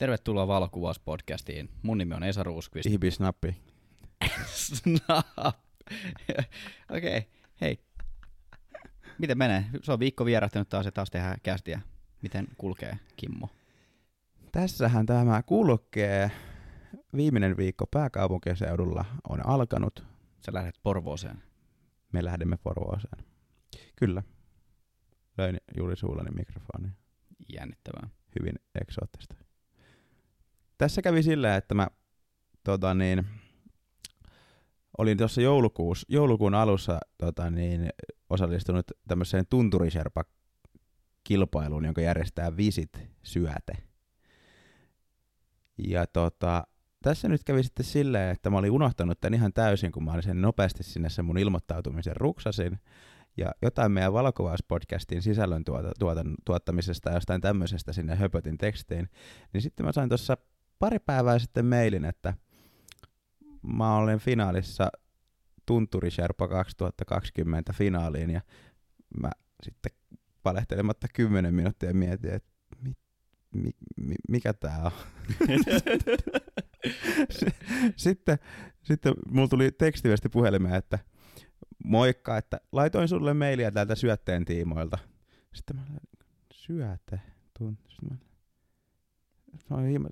Tervetuloa valokuvauspodcastiin. Mun nimi on Esa Ruuskvist. Ihbisnappi. Snap. Okei, okay. hei. Miten menee? Se on viikko vierähtänyt taas ja taas tehdään kästiä. Miten kulkee, Kimmo? Tässähän tämä kulkee. Viimeinen viikko pääkaupunkiseudulla on alkanut. Sä lähdet Porvooseen. Me lähdemme Porvooseen. Kyllä. Löin juuri suullani mikrofoni. Jännittävää. Hyvin eksoottista. Tässä kävi silleen, että mä tota niin, olin tuossa joulukuun alussa tota niin, osallistunut tämmöiseen tunturiserpa kilpailuun, jonka järjestää Visit Syöte. Ja tota, tässä nyt kävi sitten silleen, että mä olin unohtanut tämän ihan täysin, kun mä olin sen nopeasti sinne sen mun ilmoittautumisen ruksasin. Ja jotain meidän valokuvauspodcastin sisällön tuota, tuotan, tuottamisesta ja jostain tämmöisestä sinne höpötin tekstiin. Niin sitten mä sain tuossa pari päivää sitten mailin, että mä olen finaalissa Tunturi Sherpa 2020 finaaliin ja mä sitten palehtelematta 10 minuuttia mietin, että mi, mi, mi, mikä tää on. sitten, sitten mulla tuli tekstiviesti puhelimeen, että moikka, että laitoin sulle mailia täältä syötteen tiimoilta. Sitten mä syöte, tunt, sitten mä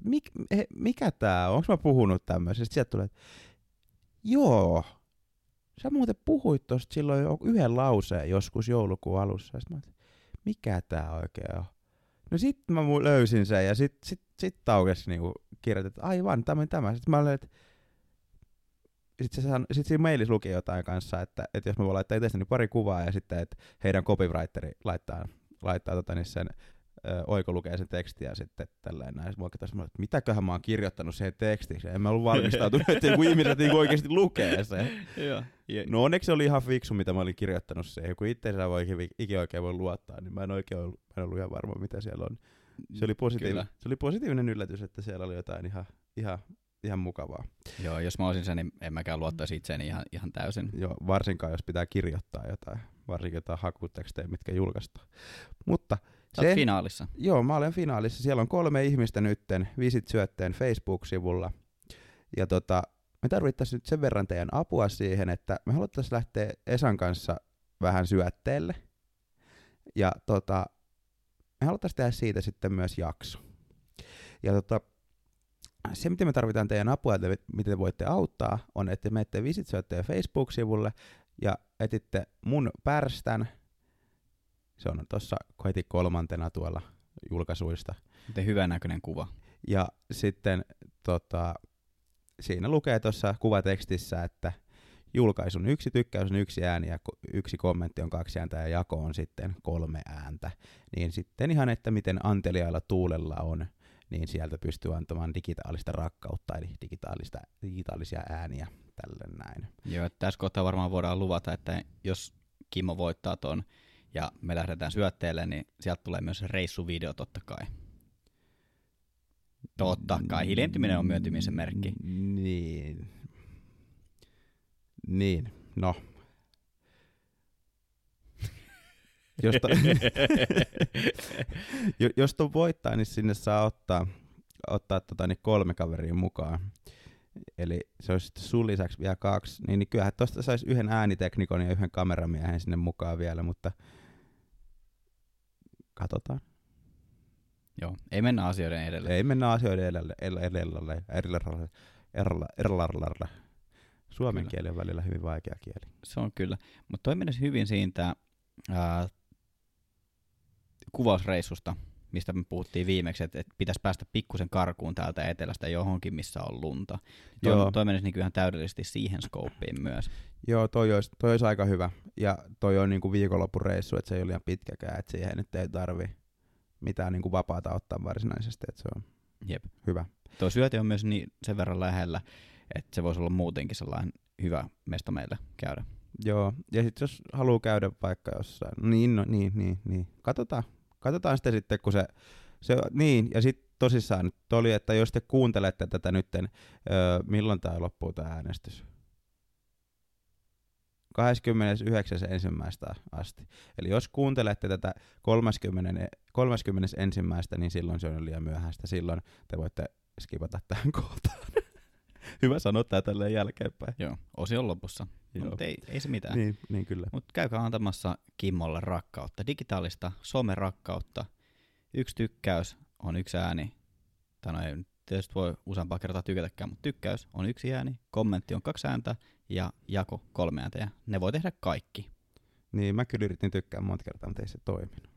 Mik, he, mikä tää on? Onko mä puhunut tämmöisestä? Sieltä tulee, joo, sä muuten puhuit tosta silloin yhden lauseen joskus joulukuun alussa. Sitten mä mikä tää oikein on? No sit mä löysin sen ja sit, sit, sit taukesi niinku kirjoitin, että aivan, tämä tämä. Sitten mä olin, että sitten se san, sit siinä mailissa luki jotain kanssa, että, että jos mä voin laittaa itsestäni pari kuvaa ja sitten, että heidän copywriteri laittaa, laittaa tota, niin sen Oiko lukee sen tekstiä sitten tälleen näin. Sitten mä että mitäköhän mä oon kirjoittanut siihen tekstiksi. En mä ollut valmistautunut, että joku ihmiset niin oikeasti lukee sen. no onneksi se oli ihan fiksu, mitä mä olin kirjoittanut siihen. Kun itse saa voi ikinä oikein voi luottaa, niin mä en oikein ollut, mä en ollut ihan varma, mitä siellä on. Se oli, positiiv- se oli positiivinen yllätys, että siellä oli jotain ihan, ihan, ihan mukavaa. Joo, jos mä olisin sen, niin en mäkään luottaisi itseäni ihan, ihan täysin. Joo, varsinkaan jos pitää kirjoittaa jotain, varsinkin jotain hakutekstejä, mitkä julkaistaan. Mutta Sä se, finaalissa. Joo, mä olen finaalissa. Siellä on kolme ihmistä nytten Visit Syötteen Facebook-sivulla. Ja tota, me tarvittaisiin nyt sen verran teidän apua siihen, että me haluttaisiin lähteä Esan kanssa vähän syötteelle. Ja tota, me haluttaisiin tehdä siitä sitten myös jakso. Ja tota, se, miten me tarvitaan teidän apua, että miten te voitte auttaa, on, että menette Visit Syötteen Facebook-sivulle ja etitte mun pärstän se on tuossa heti kolmantena tuolla julkaisuista. Miten hyvän näköinen kuva. Ja sitten tota, siinä lukee tuossa kuvatekstissä, että julkaisun yksi tykkäys on yksi ääni ja yksi kommentti on kaksi ääntä ja jako on sitten kolme ääntä. Niin sitten ihan, että miten anteliailla tuulella on, niin sieltä pystyy antamaan digitaalista rakkautta, eli digitaalista, digitaalisia ääniä tälle näin. Joo, tässä kohtaa varmaan voidaan luvata, että jos Kimmo voittaa tuon ja me lähdetään syötteelle, niin sieltä tulee myös reissuvideo totta kai. Totta kai, hiljentyminen on myöntymisen merkki. Niin. Niin, no. jos, to, jos voittaa, niin sinne saa ottaa, ottaa tota, niin kolme kaveria mukaan. Eli se olisi sitten sun lisäksi vielä kaksi. Niin, niin kyllähän tuosta saisi yhden ääniteknikon ja yhden kameramiehen sinne mukaan vielä, mutta katsotaan. Joo, ei mennä asioiden edelle. Ei mennä asioiden edelle, edelle, edelle. Suomen kyllä. kieli on välillä hyvin vaikea kieli. Se on kyllä, mutta toi menisi hyvin siitä ää, kuvausreissusta, mistä me puhuttiin viimeksi, että, että pitäisi päästä pikkusen karkuun täältä etelästä johonkin, missä on lunta. Toi, Joo. toi menisi niin ihan täydellisesti siihen skooppiin myös. Joo, toi olisi, toi olisi aika hyvä. Ja toi on niin kuin viikonloppureissu, että se ei ole liian pitkäkään, että siihen nyt ei tarvi mitään niin kuin vapaata ottaa varsinaisesti, että se on Jep. hyvä. Tuo syöti on myös niin sen verran lähellä, että se voisi olla muutenkin sellainen hyvä mesta meille käydä. Joo, ja sitten jos haluaa käydä vaikka jossain, niin, no, niin, niin, niin, katsotaan, katsotaan sitten sitten, kun se, se niin, ja sitten tosissaan nyt oli, että jos te kuuntelette tätä nytten, öö, milloin tämä loppuu tämä äänestys? 29.1. asti. Eli jos kuuntelette tätä 30, 31. niin silloin se on liian myöhäistä. Silloin te voitte skipata tähän kohtaan. Hyvä sanoa tää tälleen jälkeenpäin. Joo, osion lopussa. Joo. Mutta ei, ei se mitään. Niin, niin kyllä. Mutta käykää antamassa Kimmolle rakkautta, digitaalista somerakkautta. Yksi tykkäys on yksi ääni. Tai no ei nyt tietysti voi useampaa kertaa tykätäkään, mutta tykkäys on yksi ääni, kommentti on kaksi ääntä ja jako kolme ääntä. Ja ne voi tehdä kaikki. Niin, mä kyllä yritin tykkää monta kertaa, mutta ei se toiminut.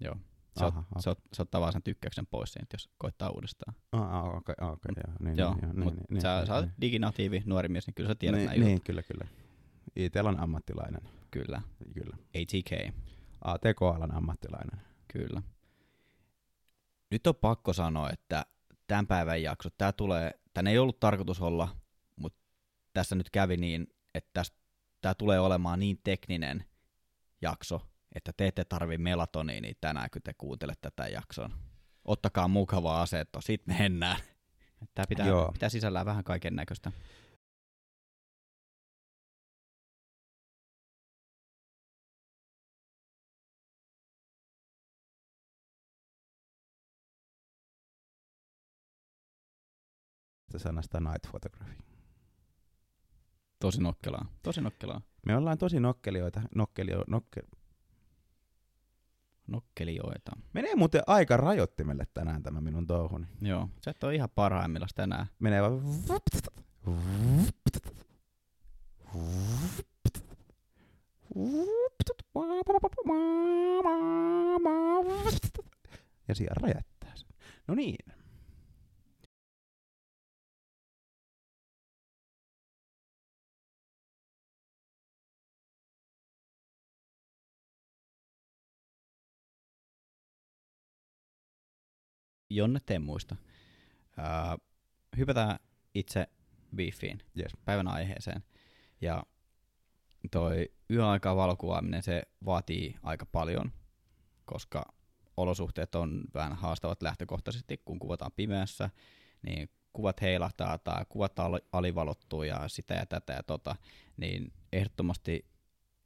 Joo. Se, ot, Aha, se, ot, se ottaa vaan sen tykkäyksen pois siitä, jos koittaa uudestaan. Ah, okei, okay, okay, joo. Niin, Joo, niin, niin, niin, sä, niin, sä oot niin. diginatiivi, nuori mies, niin kyllä sä tiedät niin, jutut. niin, kyllä, kyllä. ITL on ammattilainen, Kyllä. kyllä. ATK. ATK-alan ammattilainen. Kyllä. Nyt on pakko sanoa, että tämän päivän jakso, tämä tulee, tän ei ollut tarkoitus olla, mutta tässä nyt kävi niin, että tämä tulee olemaan niin tekninen jakso, että te ette tarvi melatoniinia tänään, kun te kuuntelette tätä jakson. Ottakaa mukava asetto, sit mennään. Tämä pitää, Joo. pitää sisällään vähän kaiken näköistä. Tästä sanasta night photography. Tosi nokkelaa. Tosi nokkelaa. Me ollaan tosi nokkelioita. Nokkelio, nokke... Nokkelioita. Menee muuten aika rajoittimelle tänään tämä minun touhuni. Joo, sä et ole ihan parhaimmillaan tänään. Menee vaan... Ja siellä räjättää se. No niin. Jonne temmuista. Öö, hypätään itse biifiin, Yes. päivän aiheeseen. Ja toi yöaikaa valokuvaaminen, se vaatii aika paljon, koska olosuhteet on vähän haastavat lähtökohtaisesti, kun kuvataan pimeässä, niin kuvat heilahtaa tai kuvat al- alivalottuu ja sitä ja tätä ja tota, niin ehdottomasti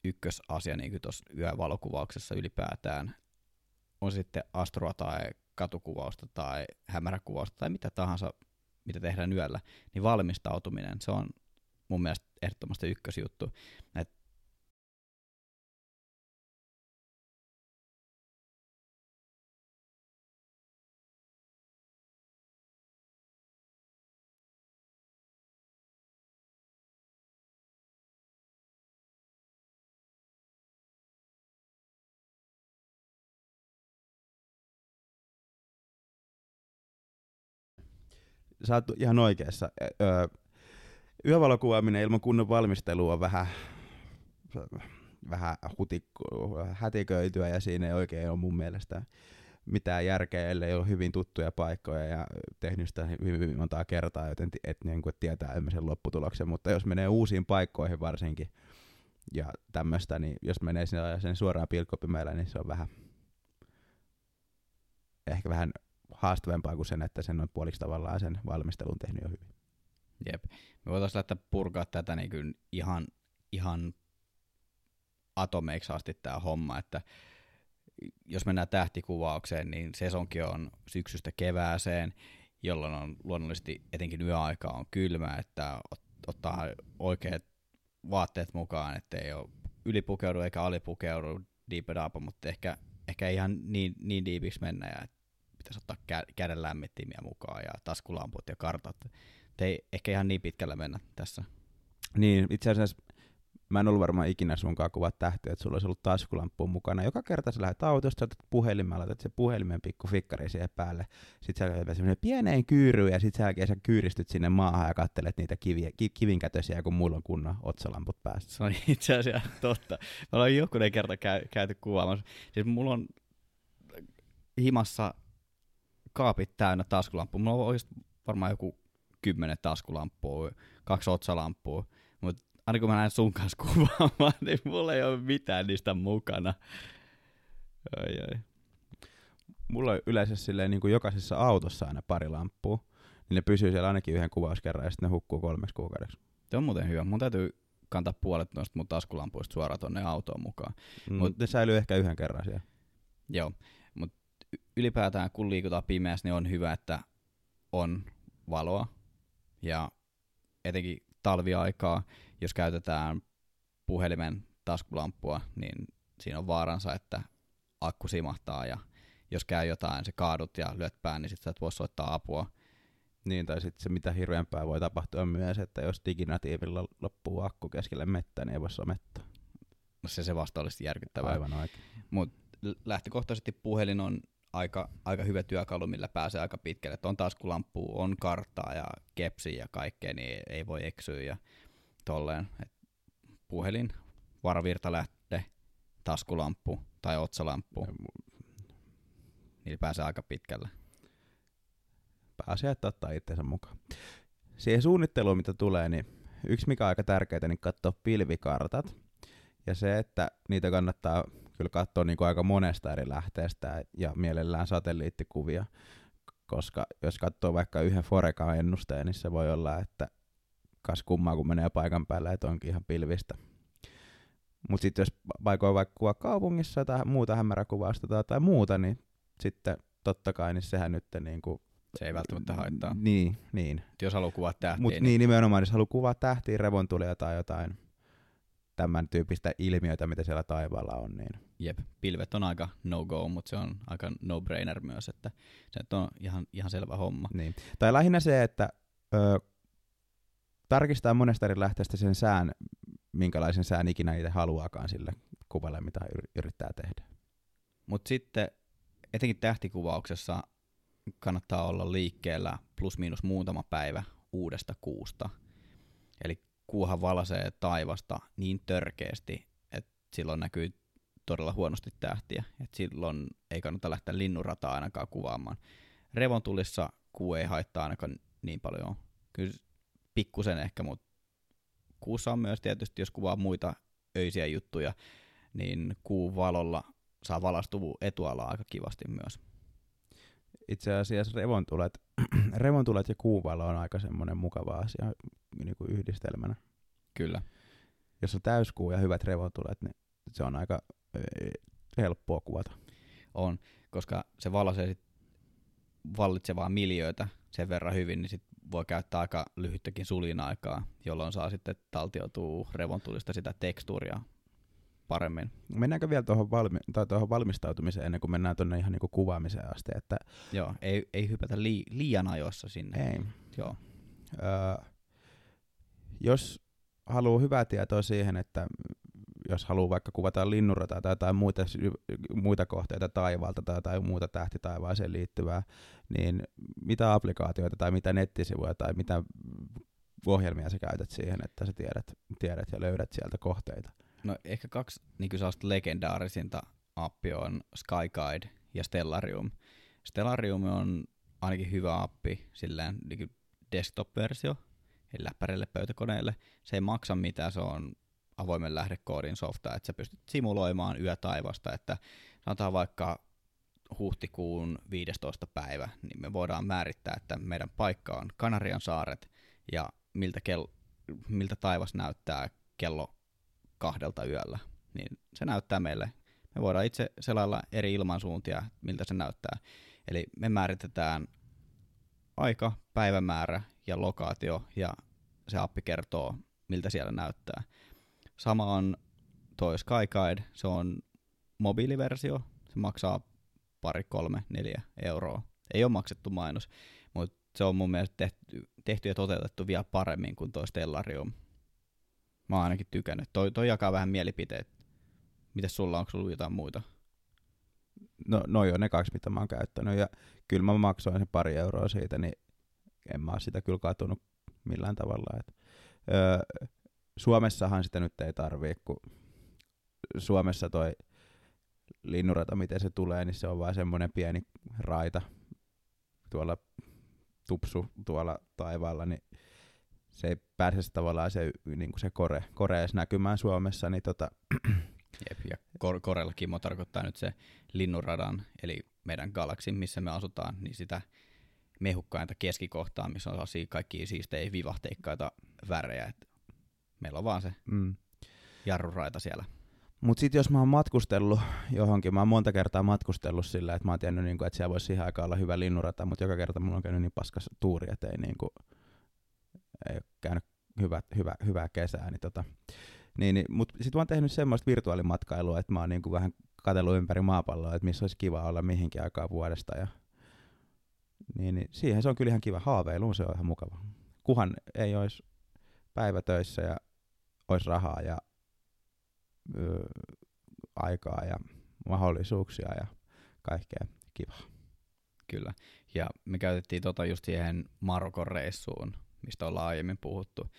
ykkösasia niin tuossa yövalokuvauksessa ylipäätään on sitten astroa tai katukuvausta tai hämäräkuvausta tai mitä tahansa, mitä tehdään yöllä, niin valmistautuminen, se on mun mielestä ehdottomasti ykkösjuttu. Et Sä oot ihan oikeassa. Öö, yövalokuvaaminen ilman kunnon valmistelua on vähän, vähän hutikko, hätiköityä ja siinä ei oikein ole mun mielestä mitään järkeä, ellei ole hyvin tuttuja paikkoja ja tehnyt sitä hyvin, hyvin montaa kertaa, joten et, niin kuin tietää sen lopputuloksen. Mutta jos menee uusiin paikkoihin varsinkin ja tämmöistä, niin jos menee sinne sen suoraan pilkkopimeellä, niin se on vähän ehkä vähän haastavampaa kuin sen, että sen on puoliksi tavallaan sen valmistelun tehnyt jo hyvin. Jep. Me voitaisiin lähteä purkaa tätä niin kuin ihan, ihan atomeiksi asti tämä homma, että jos mennään tähtikuvaukseen, niin sesonki on syksystä kevääseen, jolloin on luonnollisesti etenkin yöaika on kylmä, että ot- ottaa oikeat vaatteet mukaan, ettei ole ylipukeudu eikä alipukeudu diipedapa, mutta ehkä, ehkä ihan niin, niin diipiksi mennä ja pitäisi ottaa kä- käden lämmittimiä mukaan ja taskulamput ja kartat. Et ei ehkä ihan niin pitkällä mennä tässä. Niin, itse asiassa mä en ollut varmaan ikinä sunkaan kuvat tähtiä, että sulla olisi ollut taskulamppu mukana. Joka kerta sä lähdet autosta, otat puhelimen, laitat se puhelimen pikku fikkari siihen päälle. Sitten sä laitat semmoinen pieneen kyyryyn ja sitten sen jälkeen sä kyyristyt sinne maahan ja kattelet niitä kiviä, ki, kivinkätösiä, kun mulla on kunnon otsalamput päässä. Se on itse asiassa totta. Me ollaan jokunen kerta käy, käyty kuvaamassa. Siis mulla on himassa kaapit täynnä taskulampua. Mulla on oikeasti varmaan joku kymmenen taskulampua, kaksi otsalampua. Mutta aina kun mä näen sun kanssa kuvaamaan, niin mulla ei ole mitään niistä mukana. Ai, ai. Mulla on yleensä silleen niin kuin jokaisessa autossa aina pari lamppua. Niin ne pysyy siellä ainakin yhden kuvauskerran ja sitten ne hukkuu kolmeksi kuukaudeksi. Se on muuten hyvä. Mun täytyy kantaa puolet noista mun taskulampuista suoraan tonne autoon mukaan. Mm, Mut- ne säilyy ehkä yhden kerran siellä. Joo, ylipäätään kun liikutaan pimeässä, niin on hyvä, että on valoa. Ja etenkin talviaikaa, jos käytetään puhelimen taskulampua, niin siinä on vaaransa, että akku simahtaa ja jos käy jotain, se kaadut ja lyöt pään, niin sitten sä et voi soittaa apua. Niin, tai sitten se mitä hirveämpää voi tapahtua myös, että jos diginatiivilla loppuu akku keskelle mettä, niin ei voi somettaa. No se, se vasta olisi järkyttävää. Aivan oikein. L- lähtökohtaisesti puhelin on aika, aika hyvä työkalu, millä pääsee aika pitkälle. Et on taskulamppu, on karttaa ja kepsi ja kaikkea, niin ei voi eksyä ja tolleen. Et puhelin, varavirtalähde, taskulamppu tai otsalamppu, niillä pääsee aika pitkälle. Pääsee että ottaa itsensä mukaan. Siihen suunnitteluun, mitä tulee, niin yksi mikä on aika tärkeää, niin katsoa pilvikartat. Ja se, että niitä kannattaa kyllä katsoa niin kuin aika monesta eri lähteestä ja mielellään satelliittikuvia, koska jos katsoo vaikka yhden Foreca-ennusteen, niin se voi olla, että kas kummaa kun menee paikan päälle, että onkin ihan pilvistä. Mutta sitten jos paikoin vaikka kuva kaupungissa tai muuta hämäräkuvausta tai, tai muuta, niin sitten totta kai niin sehän nyt niin kuin, Se ei välttämättä haittaa. Niin, niin. Et jos haluaa kuvaa tähtiä, Mutta niin nimenomaan, jos haluaa kuvaa tähtiä, revontulia tai jotain tämän tyyppistä ilmiötä, mitä siellä taivaalla on, niin Jep, pilvet on aika no-go, mutta se on aika no-brainer myös, että se on ihan, ihan selvä homma. Niin. Tai lähinnä se, että ö, tarkistaa monesta eri lähteestä sen sään, minkälaisen sään ikinä itse haluaakaan sille kuvalle, mitä yr- yrittää tehdä. Mutta sitten etenkin tähtikuvauksessa kannattaa olla liikkeellä plus miinus muutama päivä uudesta kuusta. Eli kuuhan valasee taivasta niin törkeästi, että silloin näkyy todella huonosti tähtiä. Et silloin ei kannata lähteä linnunrataa ainakaan kuvaamaan. Revontulissa kuu ei haittaa ainakaan niin paljon. Kyllä pikkusen ehkä, mutta kuussa on myös tietysti, jos kuvaa muita öisiä juttuja, niin kuun valolla saa valastuvu etualaa aika kivasti myös. Itse asiassa revontulet, revontulet ja kuuvalo on aika semmoinen mukava asia niin kuin yhdistelmänä. Kyllä. Jos on täyskuu ja hyvät revontulet, niin se on aika helppoa kuvata. On, koska se valaisee sit vallitsevaa miljöitä sen verran hyvin, niin sit voi käyttää aika lyhyttäkin sulin-aikaa, jolloin saa sitten taltioitua revontulista sitä tekstuuria paremmin. Mennäänkö vielä tuohon, valmi- tai tuohon valmistautumiseen ennen kuin mennään tuonne ihan niin kuin kuvaamiseen asti? Että Joo, ei, ei hypätä lii, liian ajoissa sinne. ei. Joo, Öö, jos haluaa hyvää tietoa siihen, että jos haluaa vaikka kuvata linnunrataa tai jotain muita, muita kohteita taivaalta tai jotain muuta tähtitaivaaseen liittyvää, niin mitä applikaatioita tai mitä nettisivuja tai mitä ohjelmia sä käytät siihen, että sä tiedät, tiedät ja löydät sieltä kohteita? no ehkä kaksi niin sellaista legendaarisinta appia on Skyguide ja Stellarium. Stellarium on ainakin hyvä appi, silleen niin desktop-versio, eli läppärille pöytäkoneelle. Se ei maksa mitään, se on avoimen lähdekoodin softa, että sä pystyt simuloimaan yötaivasta, että sanotaan vaikka huhtikuun 15. päivä, niin me voidaan määrittää, että meidän paikka on Kanarian saaret ja miltä, kel- miltä taivas näyttää kello kahdelta yöllä, niin se näyttää meille. Me voidaan itse selailla eri ilmansuuntia, miltä se näyttää. Eli me määritetään aika, päivämäärä ja lokaatio, ja se appi kertoo, miltä siellä näyttää. Sama on toi Skyguide, se on mobiiliversio, se maksaa pari, kolme, neljä euroa. Ei ole maksettu mainos, mutta se on mun mielestä tehty, tehty ja toteutettu vielä paremmin kuin toi Stellarium. Mä oon ainakin tykännyt. Toi, toi jakaa vähän mielipiteet. Mites sulla, onko sulla jotain muita? No, noi on ne kaksi, mitä mä oon käyttänyt, ja kyllä mä maksoin sen pari euroa siitä, niin en mä sitä kyllä katunut millään tavalla. Et, öö, Suomessahan sitä nyt ei tarvii, kun Suomessa toi linnurata, miten se tulee, niin se on vain semmoinen pieni raita tuolla tupsu tuolla taivaalla, niin se ei pääse se tavallaan se, niin kuin se kore, kore edes näkymään Suomessa, niin tota, Jep, ja kor- Korella Kimmo tarkoittaa nyt se linnunradan, eli meidän galaksin, missä me asutaan, niin sitä mehukkainta keskikohtaa, missä on kaikkia siistejä vivahteikkaita värejä. Et Meillä on vaan se Mm. jarruraita siellä. Mutta sitten jos mä oon matkustellut johonkin, mä oon monta kertaa matkustellut sillä, että mä oon tiennyt, niinku, että siellä voisi siihen aikaan olla hyvä linnunrata, mutta joka kerta mulla on käynyt niin paskas tuuri, että ei, niinku, ei ole käynyt hyvä, hyvä, hyvää kesää. Niin tota, niin, niin, mutta sitten mä oon tehnyt semmoista virtuaalimatkailua, että mä oon niinku vähän katsellut ympäri maapalloa, että missä olisi kiva olla mihinkin aikaan vuodesta. Ja, niin, niin, siihen se on kyllä ihan kiva haaveilu, se on ihan mukava. Kuhan ei olisi päivätöissä ja olisi rahaa ja ö, aikaa ja mahdollisuuksia ja kaikkea kivaa. Kyllä. Ja me käytettiin tota just siihen Marokon reissuun, mistä ollaan aiemmin puhuttu.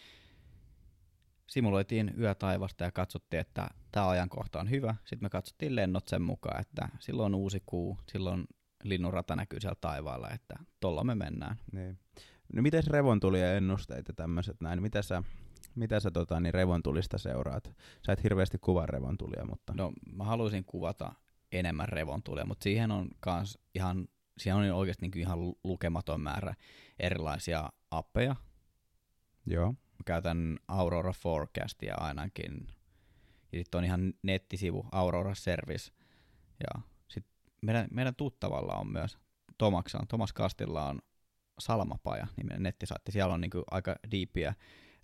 Simuloitiin yötaivasta ja katsottiin, että tämä ajankohta on hyvä. Sitten me katsottiin lennot sen mukaan, että silloin on uusi kuu, silloin linnunrata näkyy siellä taivaalla, että tolla me mennään. Niin. No miten revontulien ennusteet ja tämmöiset näin? Mitä sä, mitä sä tota, niin revontulista seuraat? Sä et hirveästi kuvaa revontulia, mutta... No mä haluaisin kuvata enemmän revontulia, mutta siihen on kans ihan, siihen on oikeasti niin ihan lukematon määrä erilaisia appeja. Joo. Mä käytän Aurora Forecastia ainakin. Ja sitten on ihan nettisivu Aurora Service. Ja sitten meidän, meidän tuttavalla on myös Tomaksa, Tomas Kastilla on Salmapaja niminen nettisaitti. Siellä on niinku aika diipiä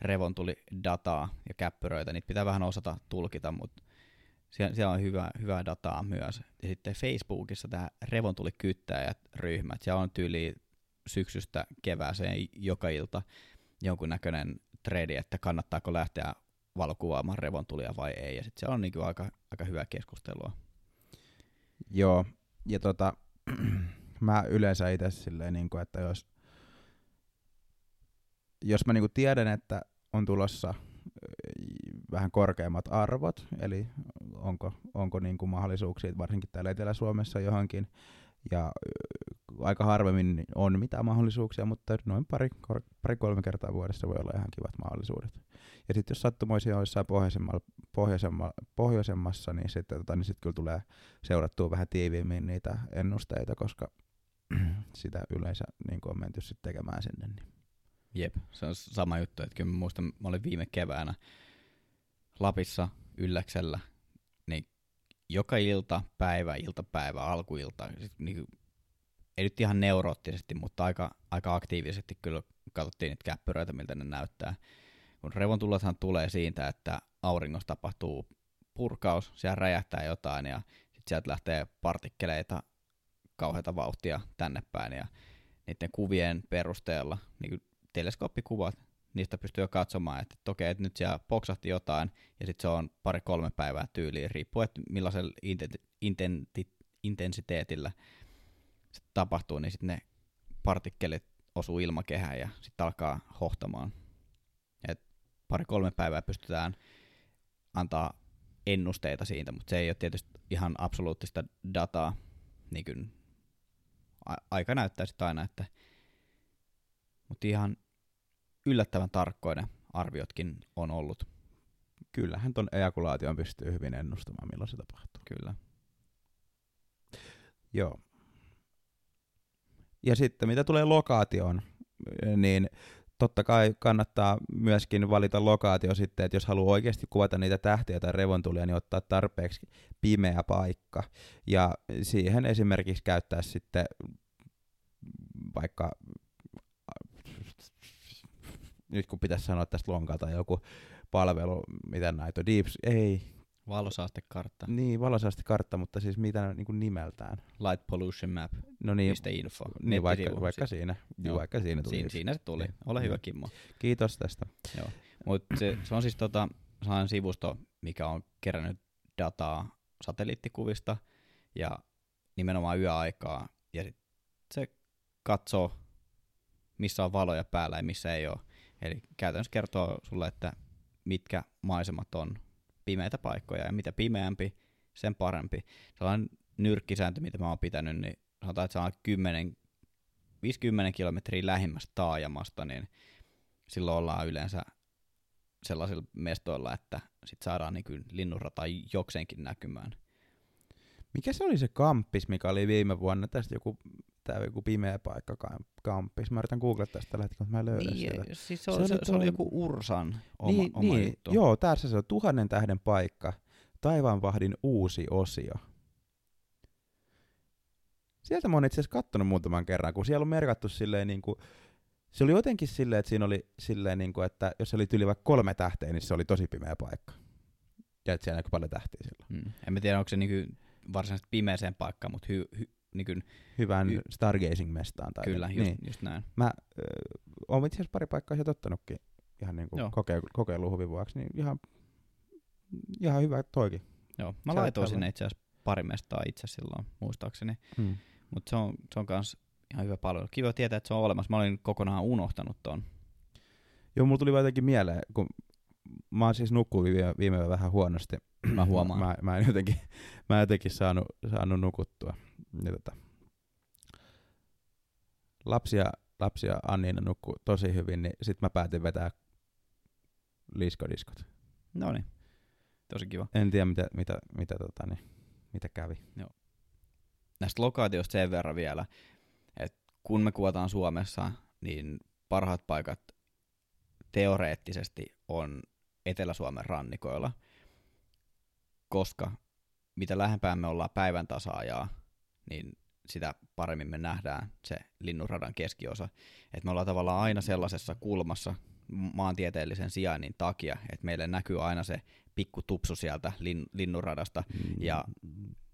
revontuli-dataa ja käppyröitä. Niitä pitää vähän osata tulkita, mutta siellä, siellä on hyvä, hyvää dataa myös. Ja sitten Facebookissa tämä revontuli kyttäjät ryhmät. Siellä on tyyli syksystä kevääseen joka ilta jonkunnäköinen trade, että kannattaako lähteä valokuvaamaan revontulia vai ei. Ja sitten siellä on niinku aika, aika hyvää keskustelua. Joo, ja tota, mä yleensä itse silleen, niin kuin, että jos, jos mä niin kuin tiedän, että on tulossa vähän korkeammat arvot, eli onko, onko niin kuin mahdollisuuksia varsinkin täällä Etelä-Suomessa johonkin, ja aika harvemmin on mitään mahdollisuuksia, mutta noin pari, pari kolme kertaa vuodessa voi olla ihan kivat mahdollisuudet. Ja sitten jos sattumoisia on jossain pohjoisemmalla, pohjoisemma, pohjoisemmassa, niin sitten tota, niin sit kyllä tulee seurattua vähän tiiviimmin niitä ennusteita, koska sitä yleensä niin on menty sitten tekemään sinne. Niin. Jep, se on sama juttu, että kyllä mä muistan, mä olin viime keväänä Lapissa Ylläksellä, niin joka ilta, päivä, iltapäivä, alkuilta, sit niin, ei nyt ihan neuroottisesti, mutta aika, aika aktiivisesti kyllä katsottiin niitä käppyröitä, miltä ne näyttää. Kun revontulothan tulee siitä, että auringossa tapahtuu purkaus, siellä räjähtää jotain ja sitten sieltä lähtee partikkeleita kauheita vauhtia tänne päin ja niiden kuvien perusteella, niin teleskooppikuvat, niistä pystyy jo katsomaan, että okei, että nyt siellä poksahti jotain, ja sitten se on pari-kolme päivää tyyliin, riippuu, että millaisella intenti- intensiteetillä se tapahtuu, niin sitten ne partikkelit osuu ilmakehään ja sitten alkaa hohtamaan. Pari-kolme päivää pystytään antaa ennusteita siitä, mutta se ei ole tietysti ihan absoluuttista dataa, niin kuin aika näyttää sitten aina, että mutta ihan yllättävän tarkkoinen arviotkin on ollut. Kyllähän ton ejakulaation pystyy hyvin ennustamaan, milloin se tapahtuu. Kyllä. Joo. Ja sitten mitä tulee lokaatioon, niin totta kai kannattaa myöskin valita lokaatio sitten, että jos haluaa oikeasti kuvata niitä tähtiä tai revontulia, niin ottaa tarpeeksi pimeä paikka. Ja siihen esimerkiksi käyttää sitten vaikka nyt kun pitäisi sanoa tästä lonkalta joku palvelu, mitä näitä on, Deeps, ei. Valosaastekartta. Niin, valosaastekartta, mutta siis mitä niin kuin nimeltään? Light Pollution Map. No niin, info. Niin, vaikka, vaikka siinä. Joo. Vaikka siinä tuli. Siin, siinä se tuli. Niin. Ole hyvä, Kimmo. Kiitos tästä. Joo. Mut se, se, on siis tota, sellainen sivusto, mikä on kerännyt dataa satelliittikuvista ja nimenomaan yöaikaa. Ja sit se katsoo, missä on valoja päällä ja missä ei ole. Eli käytännössä kertoo sulle, että mitkä maisemat on pimeitä paikkoja, ja mitä pimeämpi, sen parempi. Sellainen nyrkkisääntö, mitä mä oon pitänyt, niin sanotaan, että se on 10, 50 kilometriä lähimmästä taajamasta, niin silloin ollaan yleensä sellaisilla mestoilla, että sit saadaan niin linnunrata jokseenkin näkymään. Mikä se oli se kamppis, mikä oli viime vuonna? Tästä joku tää on joku pimeä paikka kam- kamppis. Mä yritän googlettaa sitä lähtikö, mutta mä en löydä Niin, sitä. siis se, Se oli, oli se, se, oli joku Ursan oma, niin, oma niin, juttu. Joo, tässä se on tuhannen tähden paikka. Taivaanvahdin uusi osio. Sieltä mä oon itse asiassa kattonut muutaman kerran, kun siellä on merkattu silleen niin kuin, se oli jotenkin silleen, että siinä oli silleen niin kuin, että jos se oli yli vaikka kolme tähteä, niin se oli tosi pimeä paikka. Ja että siellä näkyy paljon tähtiä silloin. Mm. En mä tiedä, onko se niinku varsinaisesti pimeeseen paikkaan, mutta hy, hy, niinku, Hyvän Y- Stargazing-mestaan. Tai kyllä, just, niin. just näin. Mä äh, oon itse asiassa pari paikkaa sieltä ottanutkin ihan niin Joo. kuin kokeilu, kokeiluun huvin vuoksi, niin ihan, ihan hyvä toikin. Joo, mä laitoin sinne itse asiassa pari mestaa itse silloin, muistaakseni. Hmm. Mutta se on, se on kans ihan hyvä palvelu. Kiva tietää, että se on olemassa. Mä olin kokonaan unohtanut ton. Joo, mulla tuli jotenkin mieleen, kun mä oon siis nukkunut viime, viime vähän huonosti. Mä huomaan. mä, mä, en jotenkin, mä en jotenkin saanut, saanut nukuttua. Ja tota, lapsia, lapsia Anniina nukkuu tosi hyvin, niin sit mä päätin vetää liskodiskot. No niin, tosi kiva. En tiedä, mitä, mitä, mitä, tota, niin, mitä kävi. Näistä lokaatioista sen verran vielä, että kun me kuvataan Suomessa, niin parhaat paikat teoreettisesti on Etelä-Suomen rannikoilla, koska mitä lähempään me ollaan päivän tasaajaa, niin sitä paremmin me nähdään se linnunradan keskiosa. Et me ollaan tavallaan aina sellaisessa kulmassa maantieteellisen sijainnin takia, että meille näkyy aina se pikku tupsu sieltä lin, linnunradasta. Ja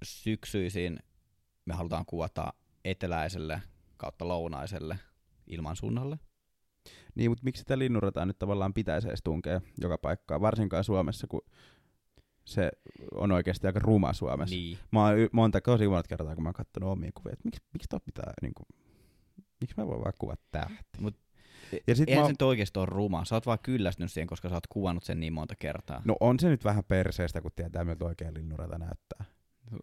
syksyisin me halutaan kuvata eteläiselle kautta lounaiselle ilmansuunnalle. Niin, mutta miksi sitä linnunrataa nyt tavallaan pitäisi edes tunkea joka paikkaan, varsinkaan Suomessa, kun se on oikeasti aika ruma Suomessa. Niin. Mä oon y- monta, tosi monta kertaa, kun mä oon kattonut omia kuvia, että miksi, miksi toi pitää, niin kuin, miksi mä voin vaan kuvata tähti. Mut ja sit Eihän mä, se nyt oikeasti ole ruma. Sä oot vaan kyllästynyt siihen, koska sä oot kuvannut sen niin monta kertaa. no on se nyt vähän perseestä, kun tietää, miltä oikein linnunrata näyttää.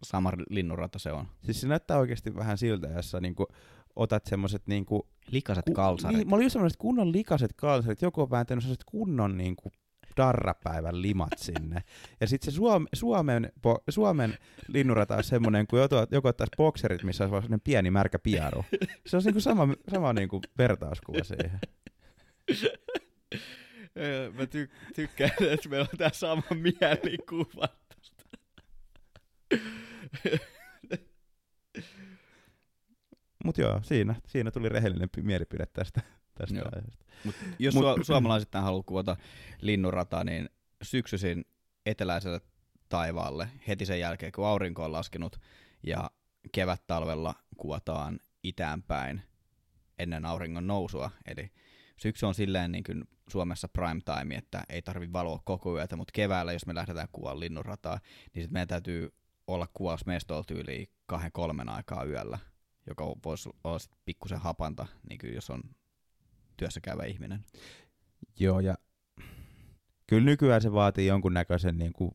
Sama linnunrata se on. Siis se näyttää oikeasti vähän siltä, jos sä niin kuin, otat semmoset niin kuin, Likaset kalsarit. Niin, mä olin just semmoiset kunnon likaset kalsarit, joku on vääntänyt sellaiset kunnon niin kuin, darrapäivän limat sinne. Ja sitten se Suom- Suomen, po- Suomen linnunrata on semmoinen, kun joku, joku ottaisi bokserit, missä olisi semmoinen pieni märkä piaru. Se on niinku sama, sama niinku vertauskuva siihen. Mä ty- tykkään, että meillä on tää sama mielikuva. Mutta joo, siinä, siinä tuli rehellinen pi- mielipide tästä, tästä Joo. aiheesta. Mut jos Mut- su- suomalaiset tämän haluaa kuvata linnunrataa, niin syksyisin eteläiselle taivaalle heti sen jälkeen, kun aurinko on laskenut ja kevät-talvella kuvataan itäänpäin ennen auringon nousua. Eli syksy on silleen niin kuin Suomessa prime time, että ei tarvi valoa koko yötä, mutta keväällä, jos me lähdetään kuvaan linnunrataa, niin sit meidän täytyy olla kuvausmestolla tyyliin kahden kolmen aikaa yöllä, joka voisi olla pikkusen hapanta, niin kuin jos on työssä käyvä ihminen. Joo, ja kyllä nykyään se vaatii jonkunnäköisen, niin kuin,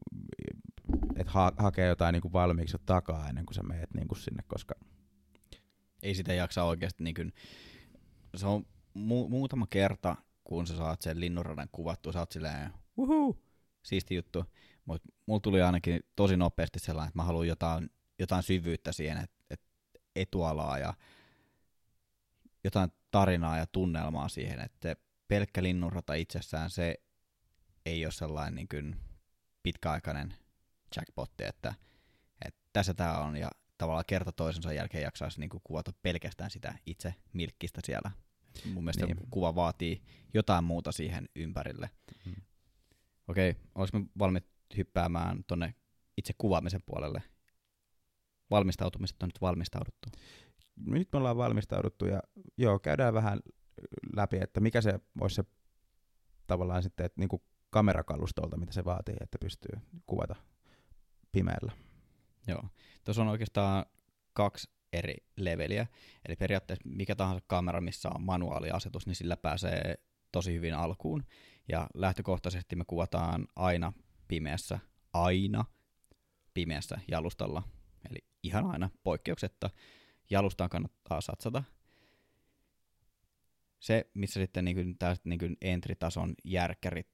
että ha- hakee jotain niin kuin valmiiksi jo takaa ennen kuin sä meet niin kuin sinne, koska Ei sitä jaksa oikeasti niin kuin, se on mu- muutama kerta, kun sä saat sen linnunradan kuvattua, sä oot silleen, wuhuu, siisti juttu. Mutta mulla tuli ainakin tosi nopeasti sellainen, että mä haluan jotain, jotain syvyyttä siihen, että et etualaa ja jotain tarinaa ja tunnelmaa siihen, että pelkkä linnunrata itsessään, se ei ole sellainen niin kuin pitkäaikainen jackpotti, että, että tässä tämä on ja tavallaan kerta toisensa jälkeen jaksaisi niin kuin kuvata pelkästään sitä itse milkkistä siellä. Mun mielestä Niin. kuva vaatii jotain muuta siihen ympärille. Mm. Okei, olisiko valmiit hyppäämään tonne itse kuvaamisen puolelle? Valmistautumiset on nyt valmistauduttu. Nyt me ollaan valmistauduttu ja joo, käydään vähän läpi, että mikä se olisi se tavallaan sitten, että niin kuin kamerakalustolta, mitä se vaatii, että pystyy kuvata pimeällä. Joo. Tuossa on oikeastaan kaksi eri leveliä. Eli periaatteessa mikä tahansa kamera, missä on manuaaliasetus, niin sillä pääsee tosi hyvin alkuun. Ja lähtökohtaisesti me kuvataan aina pimeässä, aina pimeässä jalustalla. Eli ihan aina poikkeuksetta. Jalustaan kannattaa satsata. Se, missä sitten niin kuin, tällaiset niin kuin entry-tason järkkärit